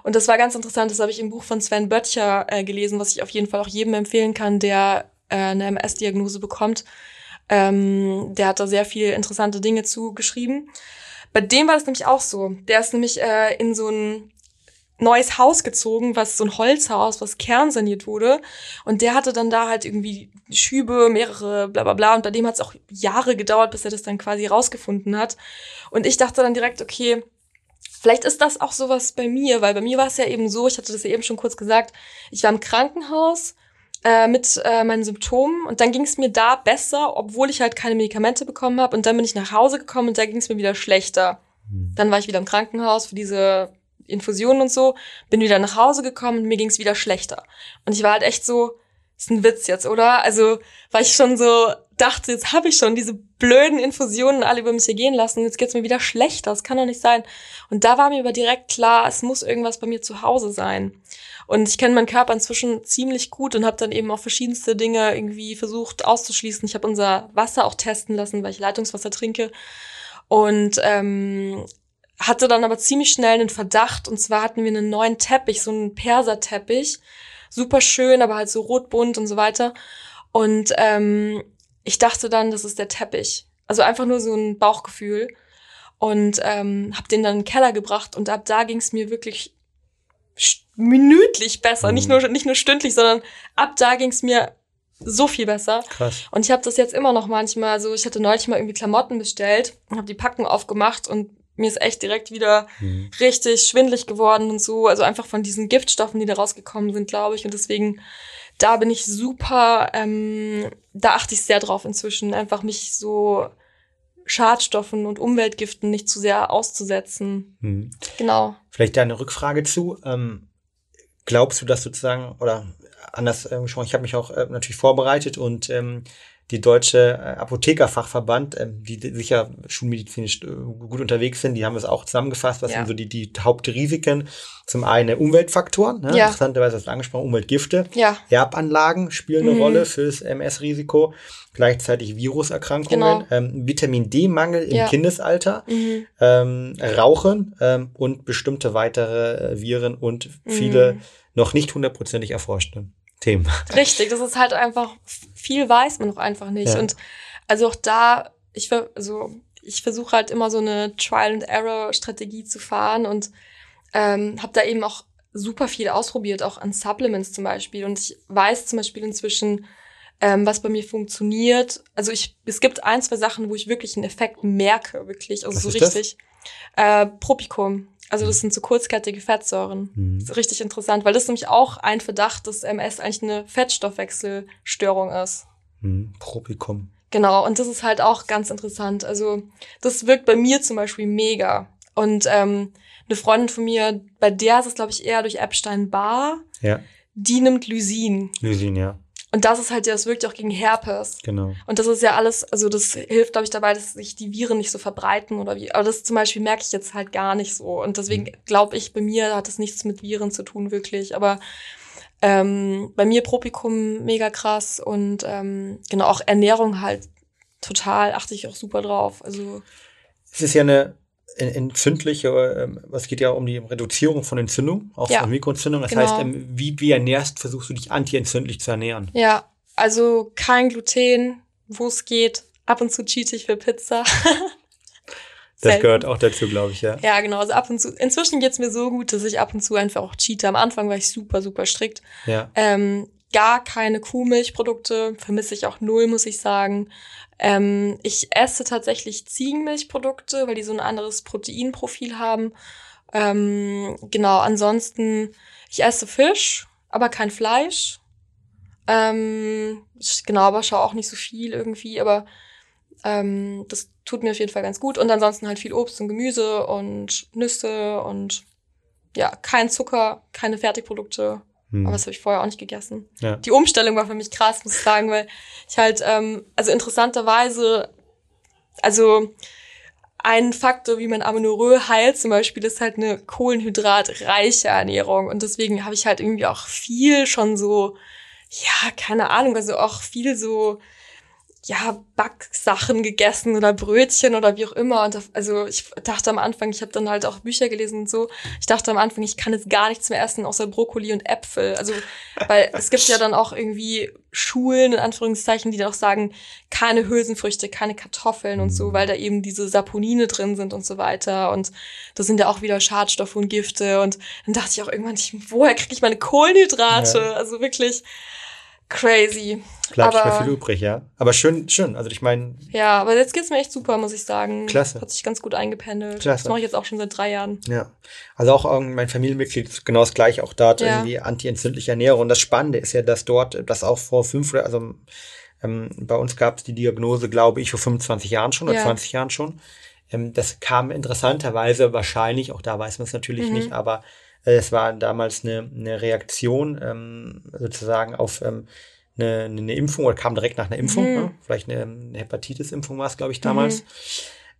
Und das war ganz interessant, das habe ich im Buch von Sven Böttcher äh, gelesen, was ich auf jeden Fall auch jedem empfehlen kann, der äh, eine MS-Diagnose bekommt. Ähm, der hat da sehr viel interessante Dinge zugeschrieben. Bei dem war das nämlich auch so. Der ist nämlich äh, in so ein neues Haus gezogen, was so ein Holzhaus, was kernsaniert wurde. Und der hatte dann da halt irgendwie Schübe, mehrere, bla bla bla. Und bei dem hat es auch Jahre gedauert, bis er das dann quasi rausgefunden hat. Und ich dachte dann direkt, okay, vielleicht ist das auch sowas bei mir, weil bei mir war es ja eben so, ich hatte das ja eben schon kurz gesagt, ich war im Krankenhaus äh, mit äh, meinen Symptomen und dann ging es mir da besser, obwohl ich halt keine Medikamente bekommen habe. Und dann bin ich nach Hause gekommen und da ging es mir wieder schlechter. Hm. Dann war ich wieder im Krankenhaus für diese Infusionen und so, bin wieder nach Hause gekommen und mir ging es wieder schlechter. Und ich war halt echt so, ist ein Witz jetzt, oder? Also, weil ich schon so dachte, jetzt habe ich schon diese blöden Infusionen alle über mich ergehen lassen, jetzt geht's mir wieder schlechter, das kann doch nicht sein. Und da war mir aber direkt klar, es muss irgendwas bei mir zu Hause sein. Und ich kenne meinen Körper inzwischen ziemlich gut und habe dann eben auch verschiedenste Dinge irgendwie versucht auszuschließen. Ich habe unser Wasser auch testen lassen, weil ich Leitungswasser trinke. Und ähm, hatte dann aber ziemlich schnell einen Verdacht. Und zwar hatten wir einen neuen Teppich, so einen Perserteppich. Super schön, aber halt so rotbunt und so weiter. Und ähm, ich dachte dann, das ist der Teppich. Also einfach nur so ein Bauchgefühl. Und ähm, habe den dann in den Keller gebracht. Und ab da ging es mir wirklich minütlich besser. Mhm. Nicht, nur, nicht nur stündlich, sondern ab da ging es mir so viel besser. Krass. Und ich habe das jetzt immer noch manchmal so, ich hatte neulich mal irgendwie Klamotten bestellt und habe die Packung aufgemacht und mir ist echt direkt wieder Hm. richtig schwindlig geworden und so, also einfach von diesen Giftstoffen, die da rausgekommen sind, glaube ich. Und deswegen, da bin ich super, ähm, da achte ich sehr drauf inzwischen, einfach mich so Schadstoffen und Umweltgiften nicht zu sehr auszusetzen. Hm. Genau. Vielleicht da eine Rückfrage zu. Ähm, glaubst du, dass sozusagen, oder anders ähm, ich habe mich auch äh, natürlich vorbereitet und ähm, die deutsche äh, Apothekerfachverband, ähm, die sicher schulmedizinisch äh, gut unterwegs sind, die haben es auch zusammengefasst, was Ja. sind so die, die Hauptrisiken. Zum einen Umweltfaktoren, ne? Ja. interessanterweise hast du angesprochen, Umweltgifte. Ja, Erbanlagen spielen eine Mhm. Rolle fürs MS-Risiko, gleichzeitig Viruserkrankungen, Genau. ähm, Vitamin D-Mangel im. Kindesalter, mhm. ähm, Rauchen ähm, und bestimmte weitere äh, Viren und viele Mhm. noch nicht hundertprozentig erforschte Themen. Richtig, das ist halt einfach, viel weiß man noch einfach nicht. Ja. Und also auch da, ich, also ich versuche halt immer so eine Trial-and-Error-Strategie zu fahren und ähm, habe da eben auch super viel ausprobiert, auch an Supplements zum Beispiel. Und ich weiß zum Beispiel inzwischen, ähm, was bei mir funktioniert. Also ich, es gibt ein, zwei Sachen, wo ich wirklich einen Effekt merke, wirklich, also Was so ist das? richtig. Äh, Propicum. Also das sind so kurzkettige Fettsäuren. Mhm. Das ist richtig interessant, weil das ist nämlich auch ein Verdacht, dass MS eigentlich eine Fettstoffwechselstörung ist. Hm, Propicum. Genau, und das ist halt auch ganz interessant. Also das wirkt bei mir zum Beispiel mega. Und ähm, eine Freundin von mir, bei der ist es, glaube ich, eher durch Epstein-Barr. Ja. Die nimmt Lysin. Lysin, ja. Und das ist halt, das wirkt auch gegen Herpes. Genau. Und das ist ja alles, also das hilft, glaube ich, dabei, dass sich die Viren nicht so verbreiten oder wie. Aber das zum Beispiel merke ich jetzt halt gar nicht so. Und deswegen Mhm. glaube ich, bei mir hat das nichts mit Viren zu tun, wirklich. Aber ähm, bei mir Propikum mega krass und ähm, genau auch Ernährung halt total, achte ich auch super drauf. Also Es ist ja eine entzündliche, ähm, es geht ja um die Reduzierung von Entzündung, auch Ja. von Mikroentzündung. Das Genau. heißt, ähm, wie, wie ernährst, versuchst du dich antientzündlich zu ernähren? ja, also kein Gluten, wo es geht. Ab und zu cheat ich für Pizza. [LAUGHS] Das gehört auch dazu, glaube ich, ja. Ja, genau. Also ab und zu. Inzwischen geht's mir so gut, dass ich ab und zu einfach auch cheate. Am Anfang war ich super, super strikt. Ja. Ähm, gar keine Kuhmilchprodukte, vermisse ich auch null, muss ich sagen. Ähm, ich esse tatsächlich Ziegenmilchprodukte, weil die so ein anderes Proteinprofil haben. Ähm, genau, ansonsten, ich esse Fisch, aber kein Fleisch. Ähm, genau, aber schaue auch nicht so viel irgendwie, aber ähm, das tut mir auf jeden Fall ganz gut. Und ansonsten halt viel Obst und Gemüse und Nüsse und ja, kein Zucker, keine Fertigprodukte. Hm. Aber das habe ich vorher auch nicht gegessen. ja. Die Umstellung war für mich krass, muss ich sagen, weil ich halt, ähm, also interessanterweise, also ein Faktor, wie man Amenorrhoe heilt zum Beispiel, ist halt eine kohlenhydratreiche Ernährung. Und deswegen habe ich halt irgendwie auch viel schon so, ja, keine Ahnung, also auch viel so, ja, Backsachen gegessen oder Brötchen oder wie auch immer. Und also ich dachte am Anfang, ich habe dann halt auch Bücher gelesen und so. Ich dachte am Anfang, ich kann jetzt gar nichts mehr essen, außer Brokkoli und Äpfel. Also, weil es gibt ja dann auch irgendwie Schulen, in Anführungszeichen, die dann auch sagen, keine Hülsenfrüchte, keine Kartoffeln und so, weil da eben diese Saponine drin sind und so weiter. Und das sind ja auch wieder Schadstoffe und Gifte. Und dann dachte ich auch irgendwann, woher kriege ich meine Kohlenhydrate? Ja. Also wirklich crazy. Bleibt nicht aber- mehr viel übrig, ja. Aber schön, schön. Also ich meine, Ja, aber jetzt geht's mir echt super, muss ich sagen. Klasse. Hat sich ganz gut eingependelt. Klasse. Das mache ich jetzt auch schon seit drei Jahren. ja. Also auch ähm, mein Familienmitglied ist genau das gleiche, auch dort Ja. irgendwie antientzündliche Ernährung. Und das Spannende ist ja, dass dort, das auch vor fünf oder, also ähm, bei uns gab es die Diagnose, glaube ich, vor 25 Jahren schon oder Ja. 20 Jahren schon. Ähm, das kam interessanterweise wahrscheinlich, auch da weiß man es natürlich Mhm. nicht, aber es war damals eine, eine Reaktion ähm, sozusagen auf ähm, eine, eine Impfung oder kam direkt nach einer Impfung, Mhm. ne? vielleicht eine, eine Hepatitis-Impfung war es, glaube ich, damals.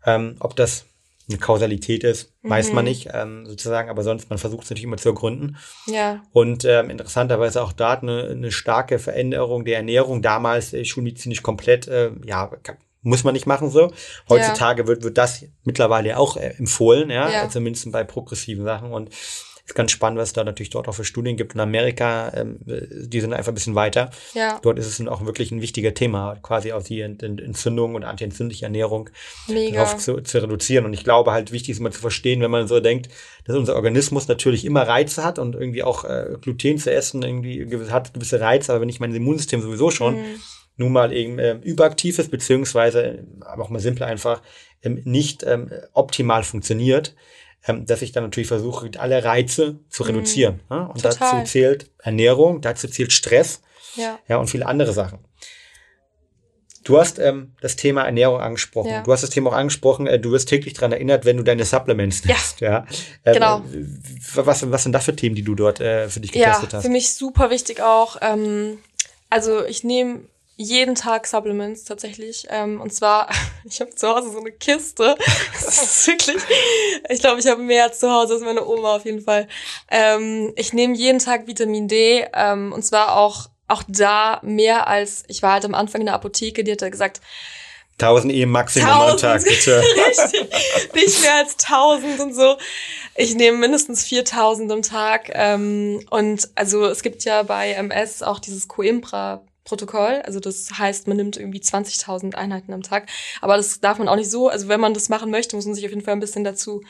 Ähm, ob das eine Kausalität ist, weiß man Mhm. nicht, ähm, sozusagen, aber sonst, man versucht es natürlich immer zu ergründen. Ja, Und ähm, interessanterweise auch da eine, eine starke Veränderung der Ernährung, damals äh, schulmedizinisch komplett, äh, ja, muss man nicht machen so. Heutzutage wird, wird das mittlerweile auch äh, empfohlen, ja, Ja. zumindest bei progressiven Sachen. Und ist ganz spannend, was es da natürlich dort auch für Studien gibt. In Amerika, ähm, die sind einfach ein bisschen weiter. ja, Dort ist es auch wirklich ein wichtiger Thema, quasi auch die Ent Ent Entzündung und antientzündliche Ernährung mega. darauf zu, zu reduzieren. Und ich glaube halt, wichtig ist immer zu verstehen, wenn man so denkt, dass unser Organismus natürlich immer Reize hat und irgendwie auch äh, Gluten zu essen irgendwie hat gewisse Reize, aber wenn ich mein Immunsystem sowieso schon Mhm. nun mal eben äh, überaktiv ist, beziehungsweise, aber auch mal simpel einfach, ähm, nicht ähm, optimal funktioniert, ähm, dass ich dann natürlich versuche, alle Reize zu reduzieren. Ne? Und Mhm. Total. dazu zählt Ernährung, dazu zählt Stress, Ja, ja, und viele andere Sachen. Du hast ähm, das Thema Ernährung angesprochen. Ja. Du hast das Thema auch angesprochen, äh, du wirst täglich daran erinnert, wenn du deine Supplements Ja. nimmst. Ja. Ähm, Genau. äh, Was, was sind das für Themen, die du dort äh, für dich ja getestet hast? für mich super wichtig auch. Ähm, also ich nehme jeden Tag Supplements tatsächlich. Ähm, und zwar, [LAUGHS] ich habe zu Hause so eine Kiste. [LAUGHS] Das ist wirklich, ich glaube, ich habe mehr zu Hause als meine Oma auf jeden Fall. Ähm, ich nehme jeden Tag Vitamin D. Ähm, und zwar auch, auch da mehr als, ich war halt am Anfang in der Apotheke, die hat gesagt, 1000 E Maximum am Tausend. Tag, bitte. [LAUGHS] Richtig. Nicht mehr als 1000 und so. Ich nehme mindestens 4000 am Tag. Ähm, und also es gibt ja bei MS auch dieses Coimbra-Protokoll. Also das heißt, man nimmt irgendwie 20.000 Einheiten am Tag. Aber das darf man auch nicht so. Also wenn man das machen möchte, muss man sich auf jeden Fall ein bisschen dazu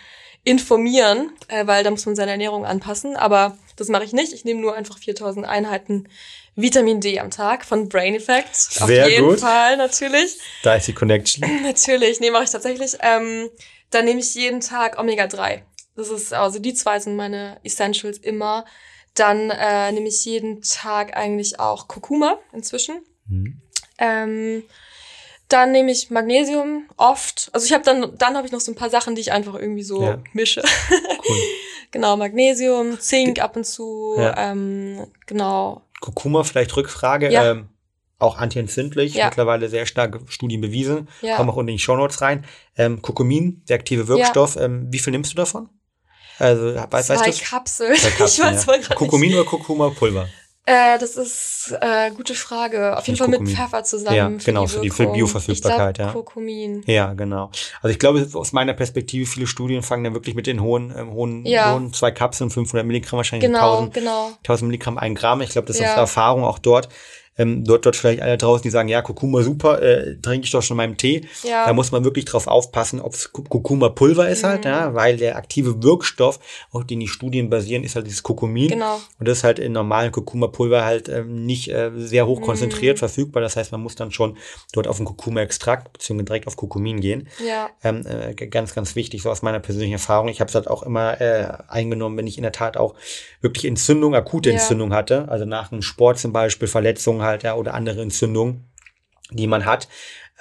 informieren, äh, weil da muss man seine Ernährung anpassen. Aber das mache ich nicht. Ich nehme nur einfach 4000 Einheiten Vitamin D am Tag von Brain Effect. Sehr Auf jeden gut. Fall, natürlich. Da ist die Connection. [CLEARS THROAT] Natürlich, nee, mache ich tatsächlich. Ähm, dann nehme ich jeden Tag Omega-3. Das ist, also die zwei sind meine Essentials immer. Dann äh, nehme ich jeden Tag eigentlich auch Kurkuma inzwischen. Mhm. Ähm, Dann nehme ich Magnesium oft. Also ich habe dann, dann habe ich noch so ein paar Sachen, die ich einfach irgendwie so Ja. mische. Cool. [LAUGHS] genau, Magnesium, Zink ab und zu, Ja. ähm, genau. Kurkuma, vielleicht Rückfrage. Ja. Ähm, auch antientzündlich, Ja. mittlerweile sehr starke Studien bewiesen. Ja. Kommen auch unten in die Shownotes rein. Ähm, Kurkumin, der aktive Wirkstoff. Ähm, wie viel nimmst du davon? Also, weißt, Zwei weißt? Kapseln. Zwei Kapseln, [LAUGHS] ich weiß ja. mal Kurkumin oder Kurkuma-Pulver? Äh, das ist äh, gute Frage. Auf jeden Fall mit Kurkumin. Pfeffer zusammen. Ja, genau, für die- für die Wirkung. Bioverfügbarkeit, ich glaub, ja. Kurkumin. Ja, genau. Also ich glaube, aus meiner Perspektive, viele Studien fangen dann wirklich mit den hohen, ähm, hohen, Ja. hohen zwei Kapseln, 500 Milligramm, wahrscheinlich Genau, 1000, genau. 1000 Milligramm, ein Gramm. Ich glaube, das ist Ja. der Erfahrung auch dort. Ähm, dort, dort vielleicht alle draußen, die sagen, ja, Kurkuma super, äh, trinke ich doch schon in meinem Tee. Ja. Da muss man wirklich drauf aufpassen, ob es Kurkuma-Pulver ist Mhm. halt, ja, weil der aktive Wirkstoff, auf den die Studien basieren, ist halt dieses Kurkumin. Genau. Und das ist halt in normalen Kurkuma-Pulver halt ähm, nicht äh, sehr hoch konzentriert Mhm. verfügbar. Das heißt, man muss dann schon dort auf den Kurkuma-Extrakt beziehungsweise direkt auf Kurkumin gehen. Ja. Ähm, äh, ganz, ganz wichtig, so aus meiner persönlichen Erfahrung. Ich habe es halt auch immer äh, eingenommen, wenn ich in der Tat auch wirklich Entzündung, akute Ja. Entzündung hatte. Also nach einem Sport zum Beispiel, Verletzungen halt, ja, oder andere Entzündungen, die man hat.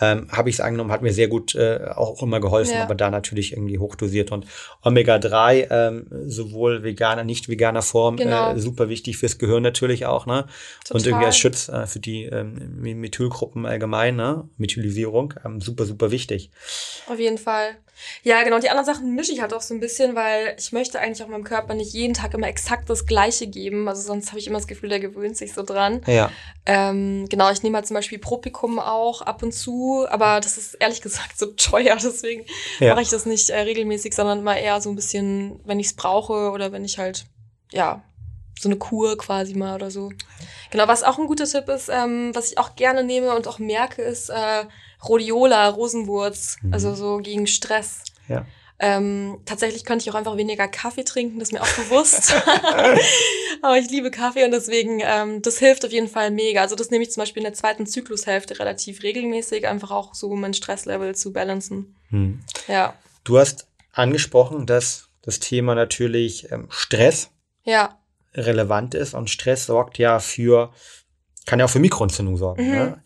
Ähm, habe ich es angenommen, hat mir sehr gut äh, auch immer geholfen, Ja. aber da natürlich irgendwie hochdosiert. Und Omega-3, ähm, sowohl veganer, nicht veganer Form, Genau. äh, super wichtig fürs Gehirn natürlich auch, ne? Und Total. irgendwie als Schutz äh, für die ähm, Me- Methylgruppen allgemein, ne? Methylisierung, ähm, super, super wichtig. Auf jeden Fall. Ja, genau. Die anderen Sachen mische ich halt auch so ein bisschen, weil ich möchte eigentlich auch meinem Körper nicht jeden Tag immer exakt das Gleiche geben. Also sonst habe ich immer das Gefühl, der gewöhnt sich so dran. Ja. Ähm, genau, ich nehme halt zum Beispiel Propicum auch ab und zu, aber das ist ehrlich gesagt so [LAUGHS] teuer, deswegen Ja. mache ich das nicht äh, regelmäßig, sondern mal eher so ein bisschen, wenn ich es brauche oder wenn ich halt, ja, so eine Kur quasi mal oder so. Genau, was auch ein guter Tipp ist, ähm, was ich auch gerne nehme und auch merke, ist äh, Rhodiola, Rosenwurz, Mhm. also so gegen Stress. Ja. Ähm, tatsächlich könnte ich auch einfach weniger Kaffee trinken, das ist mir auch bewusst. [LAUGHS] Aber ich liebe Kaffee und deswegen, ähm, das hilft auf jeden Fall mega. Also das nehme ich zum Beispiel in der zweiten Zyklushälfte relativ regelmäßig, einfach auch so, um mein Stresslevel zu balancen. Hm. Ja, Du hast angesprochen, dass das Thema natürlich ähm, Stress ja, relevant ist und Stress sorgt ja für, kann ja auch für Mikroentzündung sorgen. Mhm. Ne?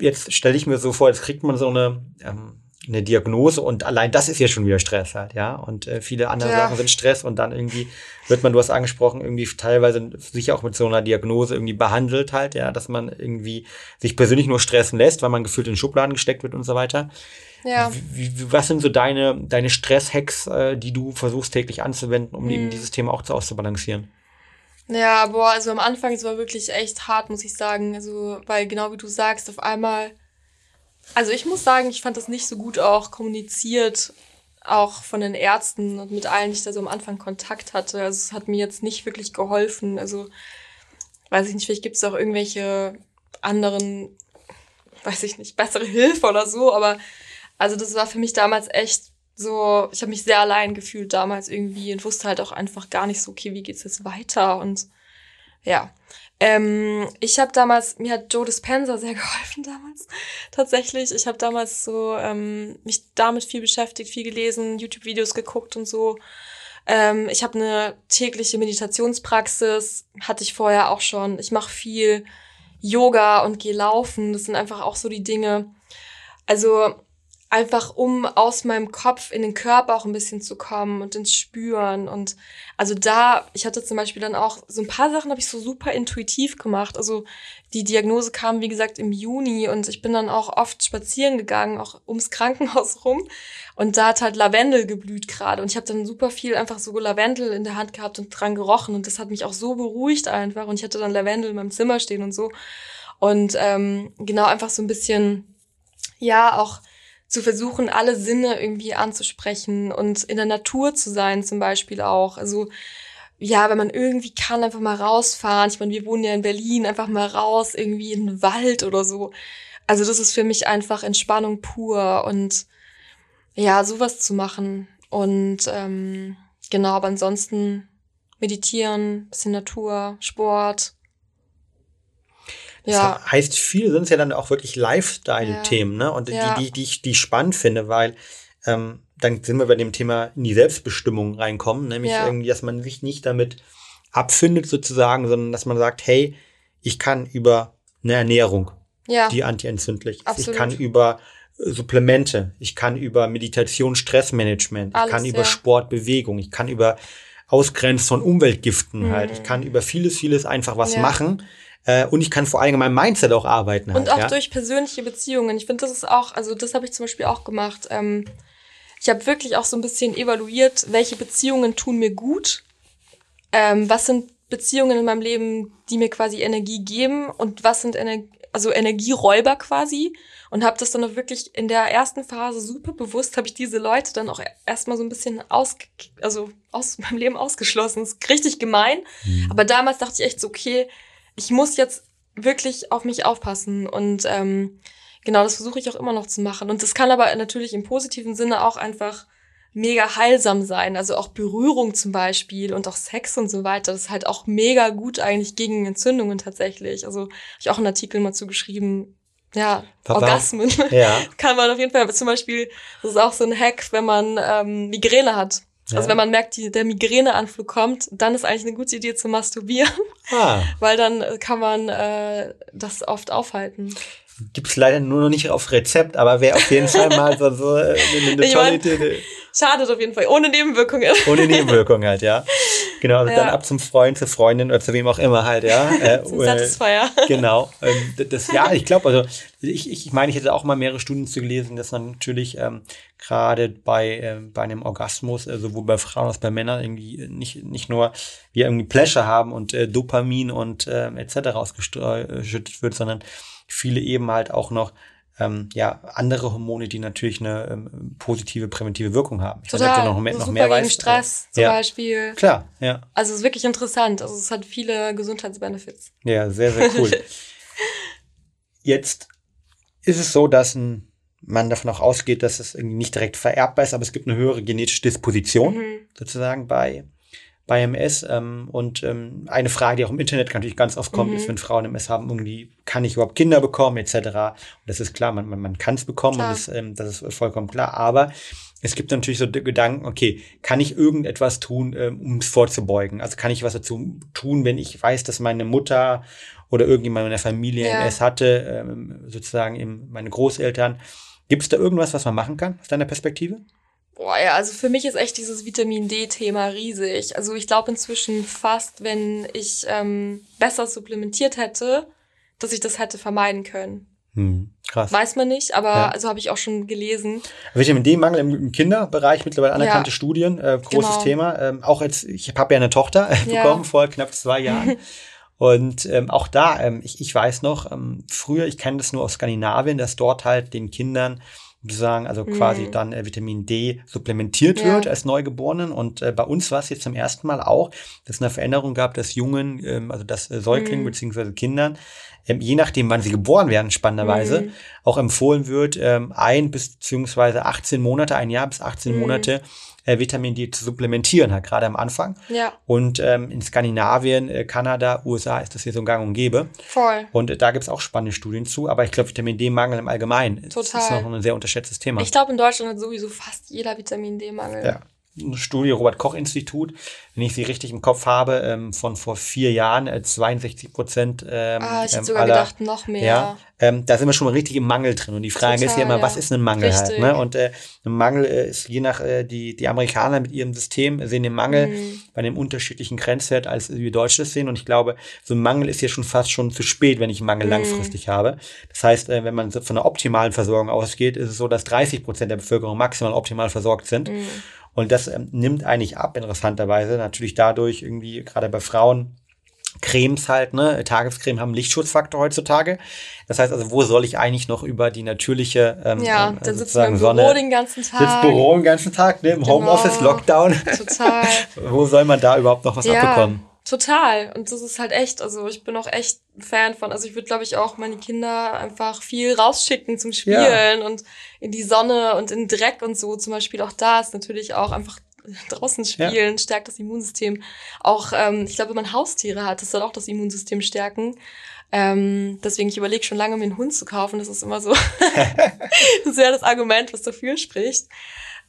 Jetzt stelle ich mir so vor, jetzt kriegt man so eine, ähm, eine Diagnose und allein das ist ja schon wieder Stress halt, ja. Und äh, viele andere Ja. Sachen sind Stress und dann irgendwie wird man, du hast angesprochen, irgendwie teilweise sicher auch mit so einer Diagnose irgendwie behandelt halt, ja, dass man irgendwie sich persönlich nur stressen lässt, weil man gefühlt in Schubladen gesteckt wird und so weiter. ja. Wie, was sind so deine, deine Stresshacks, äh, die du versuchst täglich anzuwenden, um eben Mhm. dieses Thema auch zu auszubalancieren? Ja, boah, also am Anfang, es war wirklich echt hart, muss ich sagen. Also, weil genau wie du sagst, auf einmal. Also ich muss sagen, ich fand das nicht so gut auch kommuniziert, auch von den Ärzten und mit allen, die ich da so am Anfang Kontakt hatte. Also es hat mir jetzt nicht wirklich geholfen. Also, weiß ich nicht, vielleicht gibt es auch irgendwelche anderen, weiß ich nicht, bessere [LAUGHS] Hilfe oder so, aber also das war für mich damals echt so, ich habe mich sehr allein gefühlt damals irgendwie und wusste halt auch einfach gar nicht so, okay, wie geht's jetzt weiter und ja. Ähm, ich habe damals, mir hat Joe Dispenza sehr [LAUGHS] geholfen damals, tatsächlich. Ich habe damals so ähm, mich damit viel beschäftigt, viel gelesen, YouTube-Videos geguckt und so. Ähm, ich habe eine tägliche Meditationspraxis, hatte ich vorher auch schon. Ich mache viel Yoga und gehe laufen. Das sind einfach auch so die Dinge. Also einfach um aus meinem Kopf in den Körper auch ein bisschen zu kommen und ins Spüren. Und also da, ich hatte zum Beispiel dann auch so ein paar Sachen habe ich so super intuitiv gemacht. Also die Diagnose kam, wie gesagt, im Juni und ich bin dann auch oft spazieren gegangen, auch ums Krankenhaus rum. Und da hat halt Lavendel geblüht gerade. Und ich habe dann super viel einfach so Lavendel in der Hand gehabt und dran gerochen. Und das hat mich auch so beruhigt einfach. Und ich hatte dann Lavendel in meinem Zimmer stehen und so. Und ähm, genau einfach so ein bisschen, ja, auch zu versuchen, alle Sinne irgendwie anzusprechen und in der Natur zu sein zum Beispiel auch. Also ja, wenn man irgendwie kann, einfach mal rausfahren. Ich meine, wir wohnen ja in Berlin, einfach mal raus, irgendwie in den Wald oder so. Also das ist für mich einfach Entspannung pur und ja, sowas zu machen. Und ähm, genau, aber ansonsten meditieren, bisschen Natur, Sport. Ja, Das heißt, viel sind es ja dann auch wirklich Lifestyle-Themen, ne? Und Ja. die, die, die, ich, die ich spannend finde, weil ähm, dann sind wir bei dem Thema in die Selbstbestimmung reinkommen, nämlich Ja. irgendwie, dass man sich nicht damit abfindet sozusagen, sondern dass man sagt, hey, ich kann über eine Ernährung Ja. die antientzündlich ist. Ich Absolut. kann über Supplemente, ich kann über Meditation, Stressmanagement, ich Alles, kann über ja. Sport, Bewegung, ich kann über Ausgrenzen von Umweltgiften halt, Mhm. ich kann über vieles, vieles einfach was Ja. machen. Äh, und ich kann vor allem an meinem Mindset auch arbeiten. Und halt, auch ja? durch persönliche Beziehungen. Ich finde, das ist auch, also das habe ich zum Beispiel auch gemacht. Ähm, ich habe wirklich auch so ein bisschen evaluiert, welche Beziehungen tun mir gut. Ähm, was sind Beziehungen in meinem Leben, die mir quasi Energie geben und was sind Ener also Energieräuber quasi. Und habe das dann auch wirklich in der ersten Phase super bewusst, habe ich diese Leute dann auch erstmal so ein bisschen aus, also aus meinem Leben ausgeschlossen. Das ist richtig gemein. Mhm. Aber damals dachte ich echt so, okay, ich muss jetzt wirklich auf mich aufpassen. Und ähm, genau, das versuche ich auch immer noch zu machen. Und das kann aber natürlich im positiven Sinne auch einfach mega heilsam sein. Also auch Berührung zum Beispiel und auch Sex und so weiter. Das ist halt auch mega gut eigentlich gegen Entzündungen tatsächlich. Also habe ich auch einen Artikel mal zugeschrieben. Ja, Warum? Orgasmen. Ja. [LAUGHS] kann man auf jeden Fall, zum Beispiel, das ist auch so ein Hack, wenn man ähm, Migräne hat. Also wenn man merkt, die, der Migräneanflug kommt, dann ist eigentlich eine gute Idee zu masturbieren, Ah, [LAUGHS] weil dann äh, kann man äh, das oft aufhalten. gibt's leider nur noch nicht auf Rezept, aber wäre auf jeden Fall mal so, so äh, eine, eine Ich tolle mein- Idee. Schadet auf jeden Fall, ohne Nebenwirkungen. Ohne Nebenwirkung halt, ja. [LAUGHS] Genau, also Ja. dann ab zum Freund, zur Freundin oder zu wem auch immer halt, ja. [LAUGHS] Äh, Zum äh, Satisfier. [LAUGHS] Genau. Ähm, das, ja, ich glaube, also ich, ich, ich meine, ich hätte auch mal mehrere Studien zu gelesen, dass man natürlich ähm, gerade bei, ähm, bei einem Orgasmus, äh, sowohl bei Frauen als bei Männern, irgendwie nicht, nicht nur wir irgendwie Pleasure haben und äh, Dopamin und ähm, etc. ausgeschüttet wird, sondern viele eben halt auch noch ähm, ja, andere Hormone, die natürlich eine ähm, positive präventive Wirkung haben. Ich weiß nicht, ob Total. du noch mehr, Also noch super mehr gegen weißt. Stress zum ja. Beispiel. Klar, ja. Also es ist wirklich interessant. Also es hat viele Gesundheitsbenefits. Ja, sehr, sehr cool. [LAUGHS] Jetzt ist es so, dass ein, man davon auch ausgeht, dass es irgendwie nicht direkt vererbbar ist, aber es gibt eine höhere genetische Disposition Mhm. sozusagen bei, bei MS. Ähm, und ähm, eine Frage, die auch im Internet natürlich ganz oft kommt, Mhm. ist, wenn Frauen MS haben, irgendwie, kann ich überhaupt Kinder bekommen, etc. Und das ist klar, man, man, man kann es bekommen Klar. und das, ähm, das ist vollkommen klar. Aber es gibt natürlich so Gedanken, okay, kann ich irgendetwas tun, ähm, um es vorzubeugen? Also kann ich was dazu tun, wenn ich weiß, dass meine Mutter oder irgendjemand in der Familie Ja. MS hatte, ähm, sozusagen eben meine Großeltern. Gibt es da irgendwas, was man machen kann aus deiner Perspektive? Boah, ja, also für mich ist echt dieses Vitamin D-Thema riesig. Also ich glaube inzwischen fast, wenn ich ähm, besser supplementiert hätte, dass ich das hätte vermeiden können. Hm, krass. Weiß man nicht, aber Ja. also habe ich auch schon gelesen. Vitamin D-Mangel im, Kinderbereich, mittlerweile anerkannte Ja. Studien, äh, großes Genau. Thema. Ähm, auch jetzt, ich habe ja eine Tochter äh, Ja. bekommen vor knapp zwei Jahren. [LAUGHS] Und ähm, auch da, ähm, ich, ich weiß noch, ähm, früher, ich kenne das nur aus Skandinavien, dass dort halt den Kindern sozusagen, also quasi Mhm. dann äh, Vitamin D supplementiert Ja. wird als Neugeborenen. Und äh, bei uns war es jetzt zum ersten Mal auch, dass es eine Veränderung gab, dass Jungen, ähm, also dass äh, Säuglingen Mhm. beziehungsweise Kindern, ähm, je nachdem, wann sie geboren werden, spannenderweise, Mhm. auch empfohlen wird, ähm, ein bis beziehungsweise 18 Monate, ein Jahr bis 18 Mhm. Monate äh, Vitamin D zu supplementieren, halt gerade am Anfang. Ja, Und ähm, in Skandinavien, äh, Kanada, USA ist das hier so gang und gäbe. voll. Und äh, da gibt es auch spannende Studien zu, aber ich glaube, Vitamin D-Mangel im Allgemeinen ist- ist noch ein sehr unterschätztes Thema. Ich glaube, in Deutschland hat sowieso fast jeder Vitamin D-Mangel. Ja. Studie Robert-Koch-Institut, wenn ich sie richtig im Kopf habe, ähm, von vor vier Jahren, äh, 62 Prozent. Ähm, Ah, ich hätte ähm, sogar aller- gedacht, noch mehr. Ja, ähm, da sind wir schon mal richtig im Mangel drin. Und die Frage ist ja Total, immer, ja. was ist ein Mangel halt? Richtig. Ne? Und äh, ein Mangel äh, ist je nach, äh, die, die Amerikaner mit ihrem System sehen den Mangel Mhm. bei einem unterschiedlichen Grenzwert, als wir Deutsche sehen. Und ich glaube, so ein Mangel ist ja schon fast schon zu spät, wenn ich einen Mangel Mhm. langfristig habe. Das heißt, äh, wenn man von einer optimalen Versorgung ausgeht, ist es so, dass 30 Prozent der Bevölkerung maximal optimal versorgt sind. Mhm. Und das ähm, nimmt eigentlich ab, interessanterweise. Natürlich dadurch irgendwie, gerade bei Frauen, Cremes halt, ne? Tagescreme haben Lichtschutzfaktor heutzutage. Das heißt also, wo soll ich eigentlich noch über die natürliche ähm, Ja, ähm, dann sitzt man im Büro Sonne, den ganzen Tag. sitzt Büro den ganzen Tag, ne? im Genau. Homeoffice, Lockdown. Total. [LAUGHS] wo soll man da überhaupt noch was ja, abbekommen? Total. Und das ist halt echt, also ich bin auch echt ein Fan von, also ich würde, glaube ich, auch meine Kinder einfach viel rausschicken zum Spielen und in die Sonne und in Dreck und so. Zum Beispiel auch da ist natürlich auch einfach [LAUGHS] draußen spielen, stärkt das Immunsystem. Auch, ähm, ich glaube, wenn man Haustiere hat, das soll auch das Immunsystem stärken. Ähm, deswegen, ich überlege schon lange, mir einen Hund zu kaufen. Das ist immer so [LAUGHS] [LAUGHS] sehr das Argument, was dafür spricht.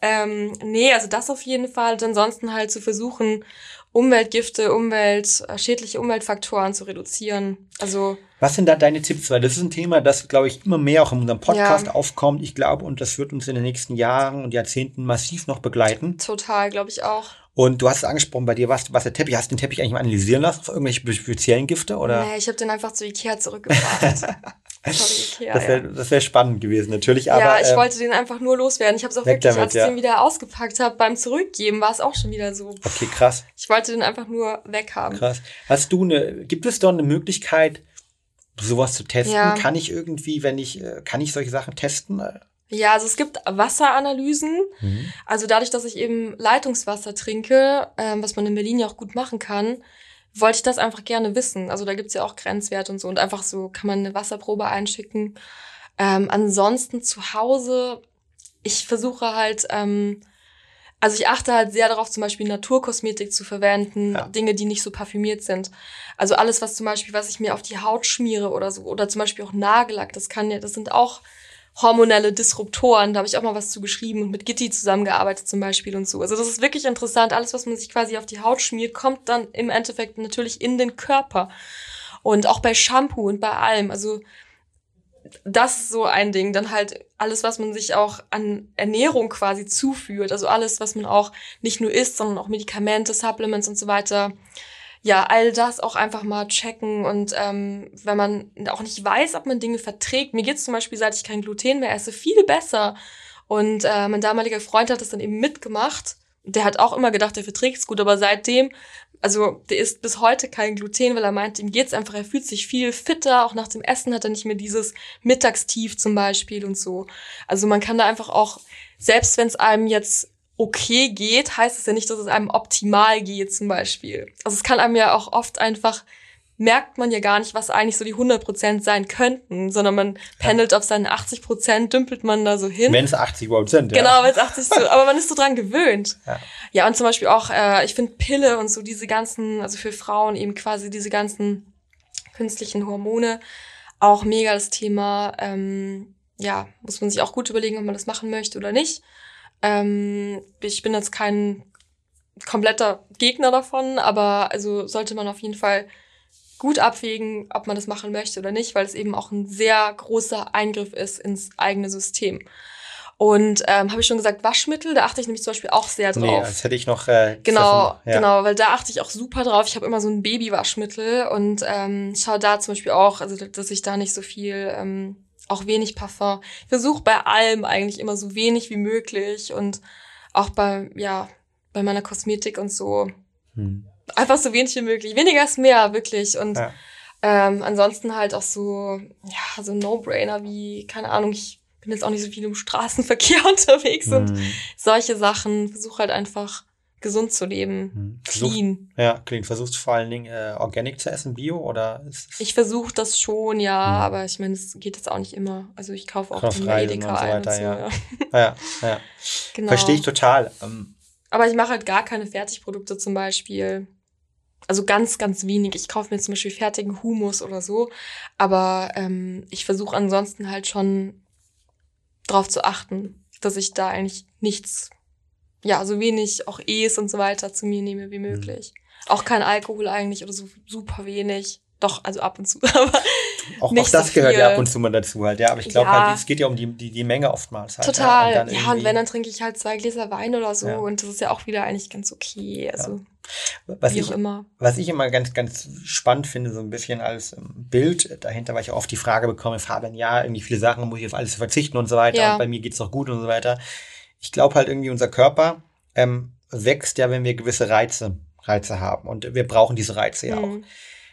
Ähm, nee, also das auf jeden Fall. Und ansonsten halt zu versuchen, Umweltgifte, Umwelt, äh, schädliche Umweltfaktoren zu reduzieren. Also was sind da deine Tipps? Weil das ist ein Thema, das, glaube ich, immer mehr auch in unserem Podcast ja. aufkommt. Ich glaube, und das wird uns in den nächsten Jahren und Jahrzehnten massiv noch begleiten. Total, glaube ich auch. Und du hast es angesprochen, bei dir war es der Teppich. Hast du den Teppich eigentlich mal analysieren lassen auf irgendwelche speziellen Gifte? Oder? Nee, ich habe den einfach zu Ikea zurückgebracht. [LAUGHS] Das wäre ja. wär spannend gewesen, natürlich. Aber, ja, ich äh, wollte den einfach nur loswerden. Ich habe es auch wirklich, damit, als ich ja. den wieder ausgepackt habe, beim Zurückgeben war es auch schon wieder so. Okay, krass. Ich wollte den einfach nur weghaben. Krass. Hast du eine, gibt es dort eine Möglichkeit, sowas zu testen? Ja. Kann ich irgendwie, wenn ich, äh, kann ich solche Sachen testen? Ja, also es gibt Wasseranalysen. Mhm. Also dadurch, dass ich eben Leitungswasser trinke, ähm, was man in Berlin ja auch gut machen kann, wollte ich das einfach gerne wissen. Also da gibt's ja auch Grenzwerte und so. Und einfach so kann man eine Wasserprobe einschicken. Ähm, ansonsten zu Hause, ich versuche halt, ähm, also ich achte halt sehr darauf, zum Beispiel Naturkosmetik zu verwenden, ja. Dinge, die nicht so parfümiert sind. Also alles, was zum Beispiel, was ich mir auf die Haut schmiere oder so, oder zum Beispiel auch Nagellack, das kann ja, das sind auch hormonelle Disruptoren. Da habe ich auch mal was zu geschrieben und mit Gitti zusammengearbeitet zum Beispiel und so. Also das ist wirklich interessant. Alles, was man sich quasi auf die Haut schmiert, kommt dann im Endeffekt natürlich in den Körper. Und auch bei Shampoo und bei allem. Also das ist so ein Ding. Dann halt alles, was man sich auch an Ernährung quasi zuführt. Also alles, was man auch nicht nur isst, sondern auch Medikamente, Supplements und so weiter. Ja, all das auch einfach mal checken. Und ähm, wenn man auch nicht weiß, ob man Dinge verträgt. Mir geht's zum Beispiel, seit ich kein Gluten mehr esse, viel besser. Und äh, mein damaliger Freund hat das dann eben mitgemacht. Der hat auch immer gedacht, er verträgt's gut, aber seitdem also der isst bis heute kein Gluten, weil er meint, ihm geht's einfach, er fühlt sich viel fitter, auch nach dem Essen hat er nicht mehr dieses Mittagstief zum Beispiel und so. Also man kann da einfach auch, selbst wenn es einem jetzt okay geht, heißt es ja nicht, dass es einem optimal geht zum Beispiel. Also es kann einem ja auch oft einfach merkt man ja gar nicht, was eigentlich so die 100% sein könnten, sondern man pendelt ja. auf seinen 80%, dümpelt man da so hin. Wenn es 80 überhaupt sind, ja. Genau, wenn es 80 so, aber man ist so dran gewöhnt. Ja, ja und zum Beispiel auch, äh, ich finde Pille und so diese ganzen, also für Frauen eben quasi diese ganzen künstlichen Hormone, auch mega das Thema, ähm, ja, muss man sich auch gut überlegen, ob man das machen möchte oder nicht. Ähm, ich bin jetzt kein kompletter Gegner davon, aber also sollte man auf jeden Fall gut abwägen, ob man das machen möchte oder nicht, weil es eben auch ein sehr großer Eingriff ist ins eigene System. Und ähm, habe ich schon gesagt, Waschmittel, da achte ich nämlich zum Beispiel auch sehr drauf. Nee, das hätte ich noch. Äh, genau, ja. genau, weil da achte ich auch super drauf. Ich habe immer so ein Babywaschmittel und ähm, schaue da zum Beispiel auch, also dass ich da nicht so viel, ähm, auch wenig Parfum. Ich versuche bei allem eigentlich immer so wenig wie möglich und auch bei, ja, bei meiner Kosmetik und so. Hm einfach so wenig wie möglich. Weniger ist mehr, wirklich. Und ja. ähm, ansonsten halt auch so, ja, so No-Brainer wie, keine Ahnung, ich bin jetzt auch nicht so viel im Straßenverkehr [LAUGHS] unterwegs mhm. und solche Sachen. Versuche halt einfach gesund zu leben. Mhm. Clean. ja, clean. Versuchst du vor allen Dingen äh, organic zu essen, bio oder Ich versuche das schon, ja, mhm. aber ich meine, es geht jetzt auch nicht immer. Also ich kaufe auch den Edeka so ein und so, ja. ja. ja, ja. [LAUGHS] Genau. Verstehe ich total. Ähm, aber ich mache halt gar keine Fertigprodukte zum Beispiel. Also ganz, ganz wenig. Ich kaufe mir zum Beispiel fertigen Humus oder so. Aber ähm, ich versuche ansonsten halt schon drauf zu achten, dass ich da eigentlich nichts, ja, so wenig auch E's und so weiter zu mir nehme wie mhm. möglich. Mhm. Auch kein Alkohol eigentlich oder so super wenig. Doch, also ab und zu. [LAUGHS] Aber auch, nicht auch das so gehört ja ab und zu mal dazu halt, ja. Aber ich glaube ja. halt, es geht ja um die, die, die Menge oftmals halt. Total. Ja und, ja, und wenn, dann trinke ich halt zwei Gläser Wein oder so. Ja. Und das ist ja auch wieder eigentlich ganz okay. Also. Was ich, immer. was ich immer ganz, ganz spannend finde, so ein bisschen als ähm, Bild dahinter, weil ich oft die Frage bekomme, Fabian, ja, irgendwie viele Sachen muss ich auf alles verzichten und so weiter. Ja. Und bei mir geht's doch gut und so weiter. Ich glaube halt irgendwie, unser Körper ähm, wächst ja, wenn wir gewisse Reize, Reize haben. Und wir brauchen diese Reize ja mhm. auch.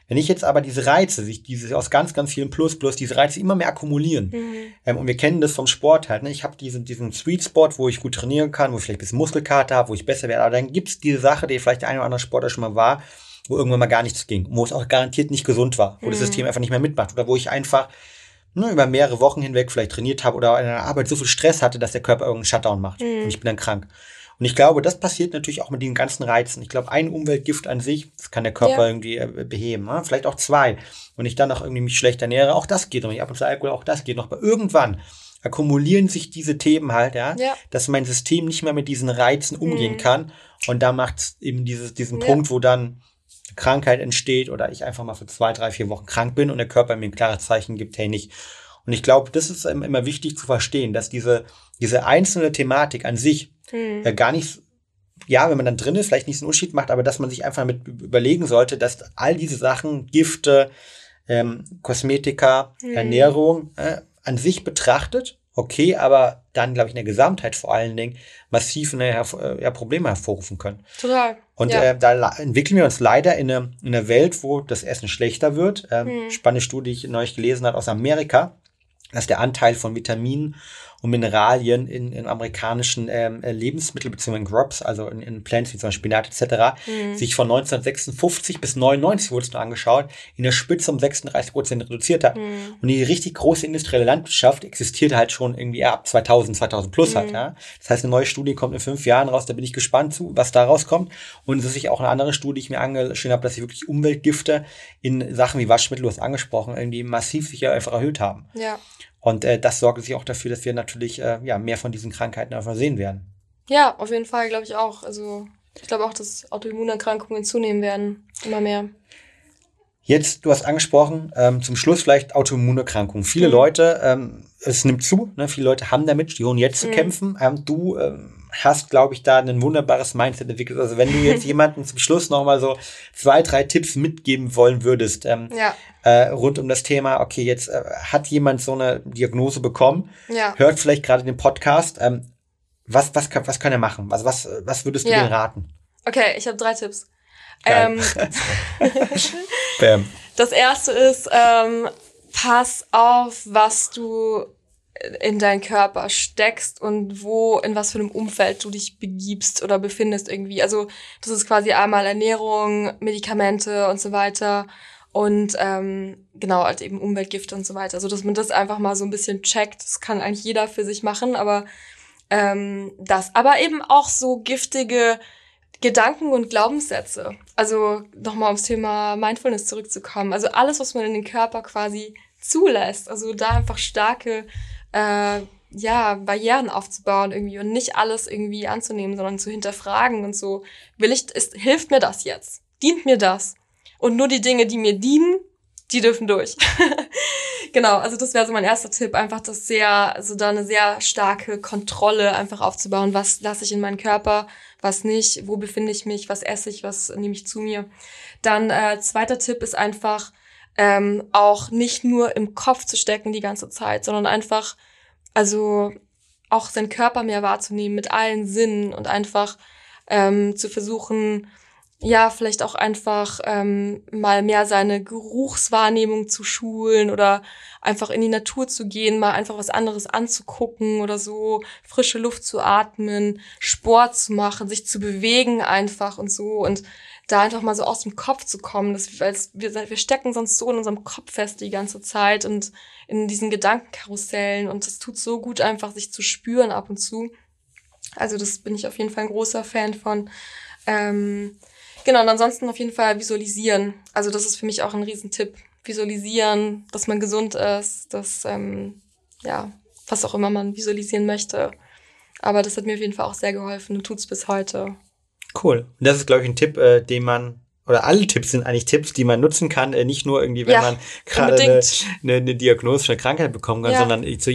Wenn ich jetzt aber diese Reize, sich diese aus ganz, ganz vielen Plus, plus diese Reize immer mehr akkumulieren, mhm. ähm, und wir kennen das vom Sport halt, ne? ich habe diesen, diesen Sweet Spot, wo ich gut trainieren kann, wo ich vielleicht ein bisschen Muskelkater habe, wo ich besser werde, aber dann gibt's diese Sache, die vielleicht der eine oder andere Sportler schon mal war, wo irgendwann mal gar nichts ging, wo es auch garantiert nicht gesund war, wo mhm. das System einfach nicht mehr mitmacht oder wo ich einfach ne, über mehrere Wochen hinweg vielleicht trainiert habe oder in der Arbeit so viel Stress hatte, dass der Körper irgendeinen Shutdown macht mhm. und ich bin dann krank. Und ich glaube, das passiert natürlich auch mit den ganzen Reizen. Ich glaube, ein Umweltgift an sich, das kann der Körper ja. irgendwie äh, beheben. Ne? Vielleicht auch zwei. Und ich dann auch irgendwie mich schlecht ernähre, auch das geht noch. Ich ab und zu Alkohol, auch das geht noch. Aber irgendwann akkumulieren sich diese Themen halt, ja, ja. dass mein System nicht mehr mit diesen Reizen umgehen mhm. kann. Und da macht es eben dieses, diesen ja. Punkt, wo dann Krankheit entsteht oder ich einfach mal für zwei, drei, vier Wochen krank bin und der Körper mir ein klares Zeichen gibt, hey, nicht. Und ich glaube, das ist immer wichtig zu verstehen, dass diese, diese einzelne Thematik an sich mhm. äh, gar nicht, ja, wenn man dann drin ist, vielleicht nicht so einen Unterschied macht, aber dass man sich einfach mit überlegen sollte, dass all diese Sachen, Gifte, ähm, Kosmetika, mhm. Ernährung äh, an sich betrachtet, okay, aber dann, glaube ich, in der Gesamtheit vor allen Dingen massiv eine, äh, ja, Probleme hervorrufen können. Total. Und ja. äh, da entwickeln wir uns leider in eine, in eine Welt, wo das Essen schlechter wird. Ähm, hm. Spannende Studie, die ich neulich gelesen habe aus Amerika, dass der Anteil von Vitaminen und Mineralien in, in amerikanischen ähm, äh, Lebensmitteln bzw. Crops, also in, in Plants wie zum Beispiel Spinat etc., mhm. sich von 1956 bis 99 wurde es nur angeschaut, in der Spitze um 36 Prozent reduziert hat. Mhm. Und die richtig große industrielle Landwirtschaft existierte halt schon irgendwie ab 2000, 2000 plus halt, mhm. halt. Ja? Das heißt, eine neue Studie kommt in fünf Jahren raus, da bin ich gespannt zu, was da rauskommt. Und es ist sich auch eine andere Studie, die ich mir angeschaut habe, dass sie wirklich Umweltgifte in Sachen wie Waschmittel, du hast angesprochen, irgendwie massiv sich ja einfach erhöht haben. Ja. Und äh, das sorgt sich auch dafür, dass wir natürlich äh, ja, mehr von diesen Krankheiten einfach sehen werden. Ja, auf jeden Fall, glaube ich auch. Also ich glaube auch, dass Autoimmunerkrankungen zunehmen werden. Immer mehr. Jetzt, du hast angesprochen, ähm, zum Schluss vielleicht Autoimmunerkrankungen. Viele mhm. Leute, ähm, es nimmt zu, ne? viele Leute haben damit, die holen jetzt zu mhm. kämpfen. Ähm, du ähm, hast, glaube ich, da ein wunderbares Mindset entwickelt. Also wenn du jetzt [LAUGHS] jemanden zum Schluss nochmal so zwei, drei Tipps mitgeben wollen würdest, ähm, ja. äh, rund um das Thema, okay, jetzt äh, hat jemand so eine Diagnose bekommen, ja. hört vielleicht gerade den Podcast, ähm, was, was, kann, was kann er machen? Also was, was würdest du ja. raten? Okay, ich habe drei Tipps. Ähm, [LAUGHS] [LAUGHS] das erste ist, ähm, pass auf, was du in deinen Körper steckst und wo, in was für einem Umfeld du dich begibst oder befindest irgendwie. Also das ist quasi einmal Ernährung, Medikamente und so weiter und ähm, genau, halt eben Umweltgifte und so weiter. Also dass man das einfach mal so ein bisschen checkt. Das kann eigentlich jeder für sich machen, aber ähm, das. Aber eben auch so giftige Gedanken und Glaubenssätze. Also nochmal aufs Thema Mindfulness zurückzukommen. Also alles, was man in den Körper quasi zulässt. Also da einfach starke äh, ja, Barrieren aufzubauen irgendwie und nicht alles irgendwie anzunehmen, sondern zu hinterfragen und so, will ich, ist, hilft mir das jetzt? Dient mir das? Und nur die Dinge, die mir dienen, die dürfen durch. [LAUGHS] genau, also das wäre so mein erster Tipp, einfach das sehr, also da eine sehr starke Kontrolle einfach aufzubauen, was lasse ich in meinen Körper, was nicht, wo befinde ich mich, was esse ich, was nehme ich zu mir. Dann äh, zweiter Tipp ist einfach, ähm, auch nicht nur im Kopf zu stecken die ganze Zeit, sondern einfach, also auch seinen Körper mehr wahrzunehmen mit allen Sinnen und einfach ähm, zu versuchen, ja, vielleicht auch einfach ähm, mal mehr seine Geruchswahrnehmung zu schulen oder einfach in die Natur zu gehen, mal einfach was anderes anzugucken oder so, frische Luft zu atmen, Sport zu machen, sich zu bewegen einfach und so und da einfach mal so aus dem Kopf zu kommen. Das, weil wir, wir stecken sonst so in unserem Kopf fest die ganze Zeit und in diesen Gedankenkarussellen und das tut so gut einfach, sich zu spüren ab und zu. Also das bin ich auf jeden Fall ein großer Fan von. Ähm, genau, und ansonsten auf jeden Fall visualisieren. Also das ist für mich auch ein Riesentipp. Visualisieren, dass man gesund ist, dass, ähm, ja, was auch immer man visualisieren möchte. Aber das hat mir auf jeden Fall auch sehr geholfen und tut's bis heute. Cool. Und das ist, glaube ich, ein Tipp, äh, den man oder alle Tipps sind eigentlich Tipps, die man nutzen kann, äh, nicht nur irgendwie, wenn ja, man [LAUGHS] gerade eine, eine, eine diagnostische Krankheit bekommen kann, ja. sondern so,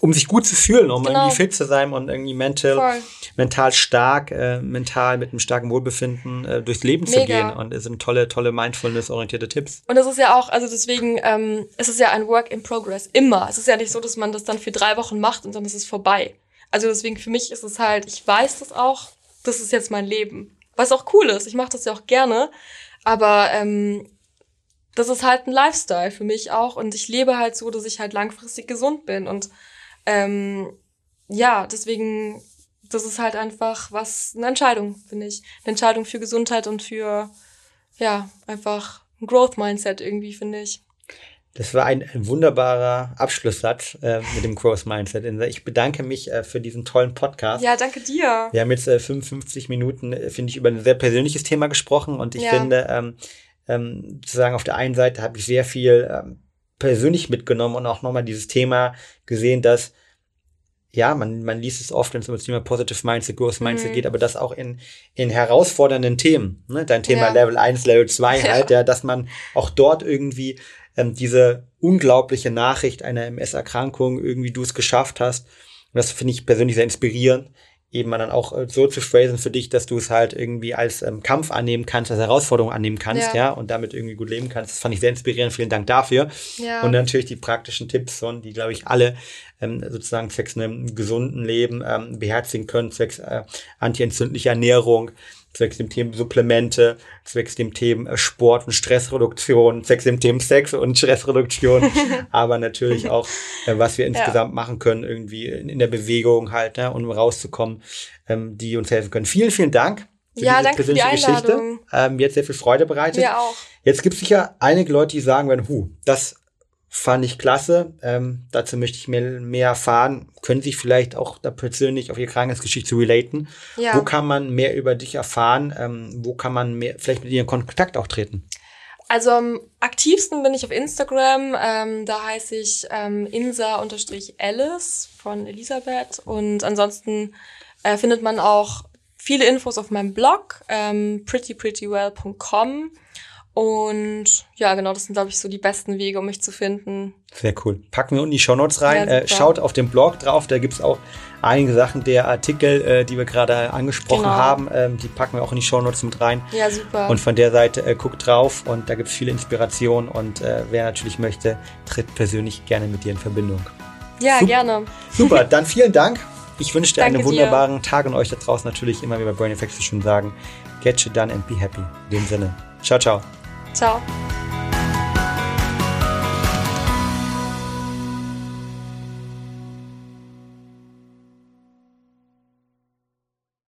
um sich gut zu fühlen, um genau. irgendwie fit zu sein und irgendwie mental, mental stark, äh, mental mit einem starken Wohlbefinden äh, durchs Leben Mega. zu gehen. Und es sind tolle, tolle Mindfulness-orientierte Tipps. Und das ist ja auch, also deswegen ähm, ist es ja ein Work in Progress, immer. Es ist ja nicht so, dass man das dann für drei Wochen macht und dann ist es vorbei. Also deswegen für mich ist es halt, ich weiß das auch, das ist jetzt mein Leben. Was auch cool ist, ich mache das ja auch gerne, aber ähm, das ist halt ein Lifestyle für mich auch und ich lebe halt so, dass ich halt langfristig gesund bin und ähm, ja, deswegen, das ist halt einfach was, eine Entscheidung, finde ich. Eine Entscheidung für Gesundheit und für, ja, einfach ein Growth Mindset irgendwie, finde ich. Das war ein, ein wunderbarer Abschlusssatz äh, mit dem Growth Mindset. Ich bedanke mich äh, für diesen tollen Podcast. Ja, danke dir. Wir haben jetzt äh, 55 Minuten, äh, finde ich, über ein sehr persönliches Thema gesprochen und ich ja. finde, ähm, ähm, sozusagen auf der einen Seite habe ich sehr viel ähm, persönlich mitgenommen und auch nochmal dieses Thema gesehen, dass ja, man, man liest es oft, wenn es um das Thema Positive Mindset, Growth Mindset mhm. geht, aber das auch in, in herausfordernden Themen, ne? dein Thema ja. Level 1, Level 2 [LAUGHS] halt, ja. ja, dass man auch dort irgendwie ähm, diese unglaubliche Nachricht einer MS-Erkrankung, irgendwie du es geschafft hast, und das finde ich persönlich sehr inspirierend, eben dann auch äh, so zu phrasen für dich, dass du es halt irgendwie als ähm, Kampf annehmen kannst, als Herausforderung annehmen kannst, ja. ja, und damit irgendwie gut leben kannst. Das fand ich sehr inspirierend. Vielen Dank dafür. Ja. Und natürlich die praktischen Tipps, von, die, glaube ich, alle ähm, sozusagen zwecks einem gesunden Leben ähm, beherzigen können, zwecks äh, antientzündlicher Ernährung, zwecks dem Thema Supplemente, zwecks dem Thema Sport und Stressreduktion, zwecks dem Thema Sex und Stressreduktion, [LAUGHS] aber natürlich auch, äh, was wir insgesamt ja. machen können, irgendwie in, in, der Bewegung halt, ne, um rauszukommen, ähm, die uns helfen können. Vielen, vielen Dank. Für ja, danke für die Einladung. Geschichte. Ähm, mir hat sehr viel Freude bereitet. Mir auch. Jetzt gibt es sicher einige Leute, die sagen werden, hu, das fand ich klasse. Ähm, dazu möchte ich mehr, mehr erfahren. Können Sie vielleicht auch da persönlich auf Ihre Krankheitsgeschichte relaten? Ja. Wo kann man mehr über dich erfahren? Ähm, wo kann man mehr, vielleicht mit Ihnen in Kontakt auch treten? Also am aktivsten bin ich auf Instagram. Ähm, da heiße ich ähm, insa-alice von Elisabeth. Und ansonsten äh, findet man auch viele Infos auf meinem Blog ähm, prettyprettywell.com. Und ja, genau, das sind, glaube ich, so die besten Wege, um mich zu finden. Sehr cool. Packen wir unten die Shownotes rein. Ja, äh, schaut auf dem Blog drauf, da gibt's auch einige Sachen der Artikel, äh, die wir gerade angesprochen genau. haben. Ähm, die packen wir auch in die Shownotes mit rein. Ja, super. Und von der Seite äh, guckt drauf und da gibt's viele Inspirationen. Und äh, wer natürlich möchte, tritt persönlich gerne mit dir in Verbindung. Ja, Sup gerne. Super, dann vielen Dank. Ich wünsche dir [LAUGHS] einen wunderbaren dir. Tag und euch da draußen natürlich immer wie bei Brain Effects schon sagen, get you done and be happy. In dem Sinne. Ciao, ciao. Ciao.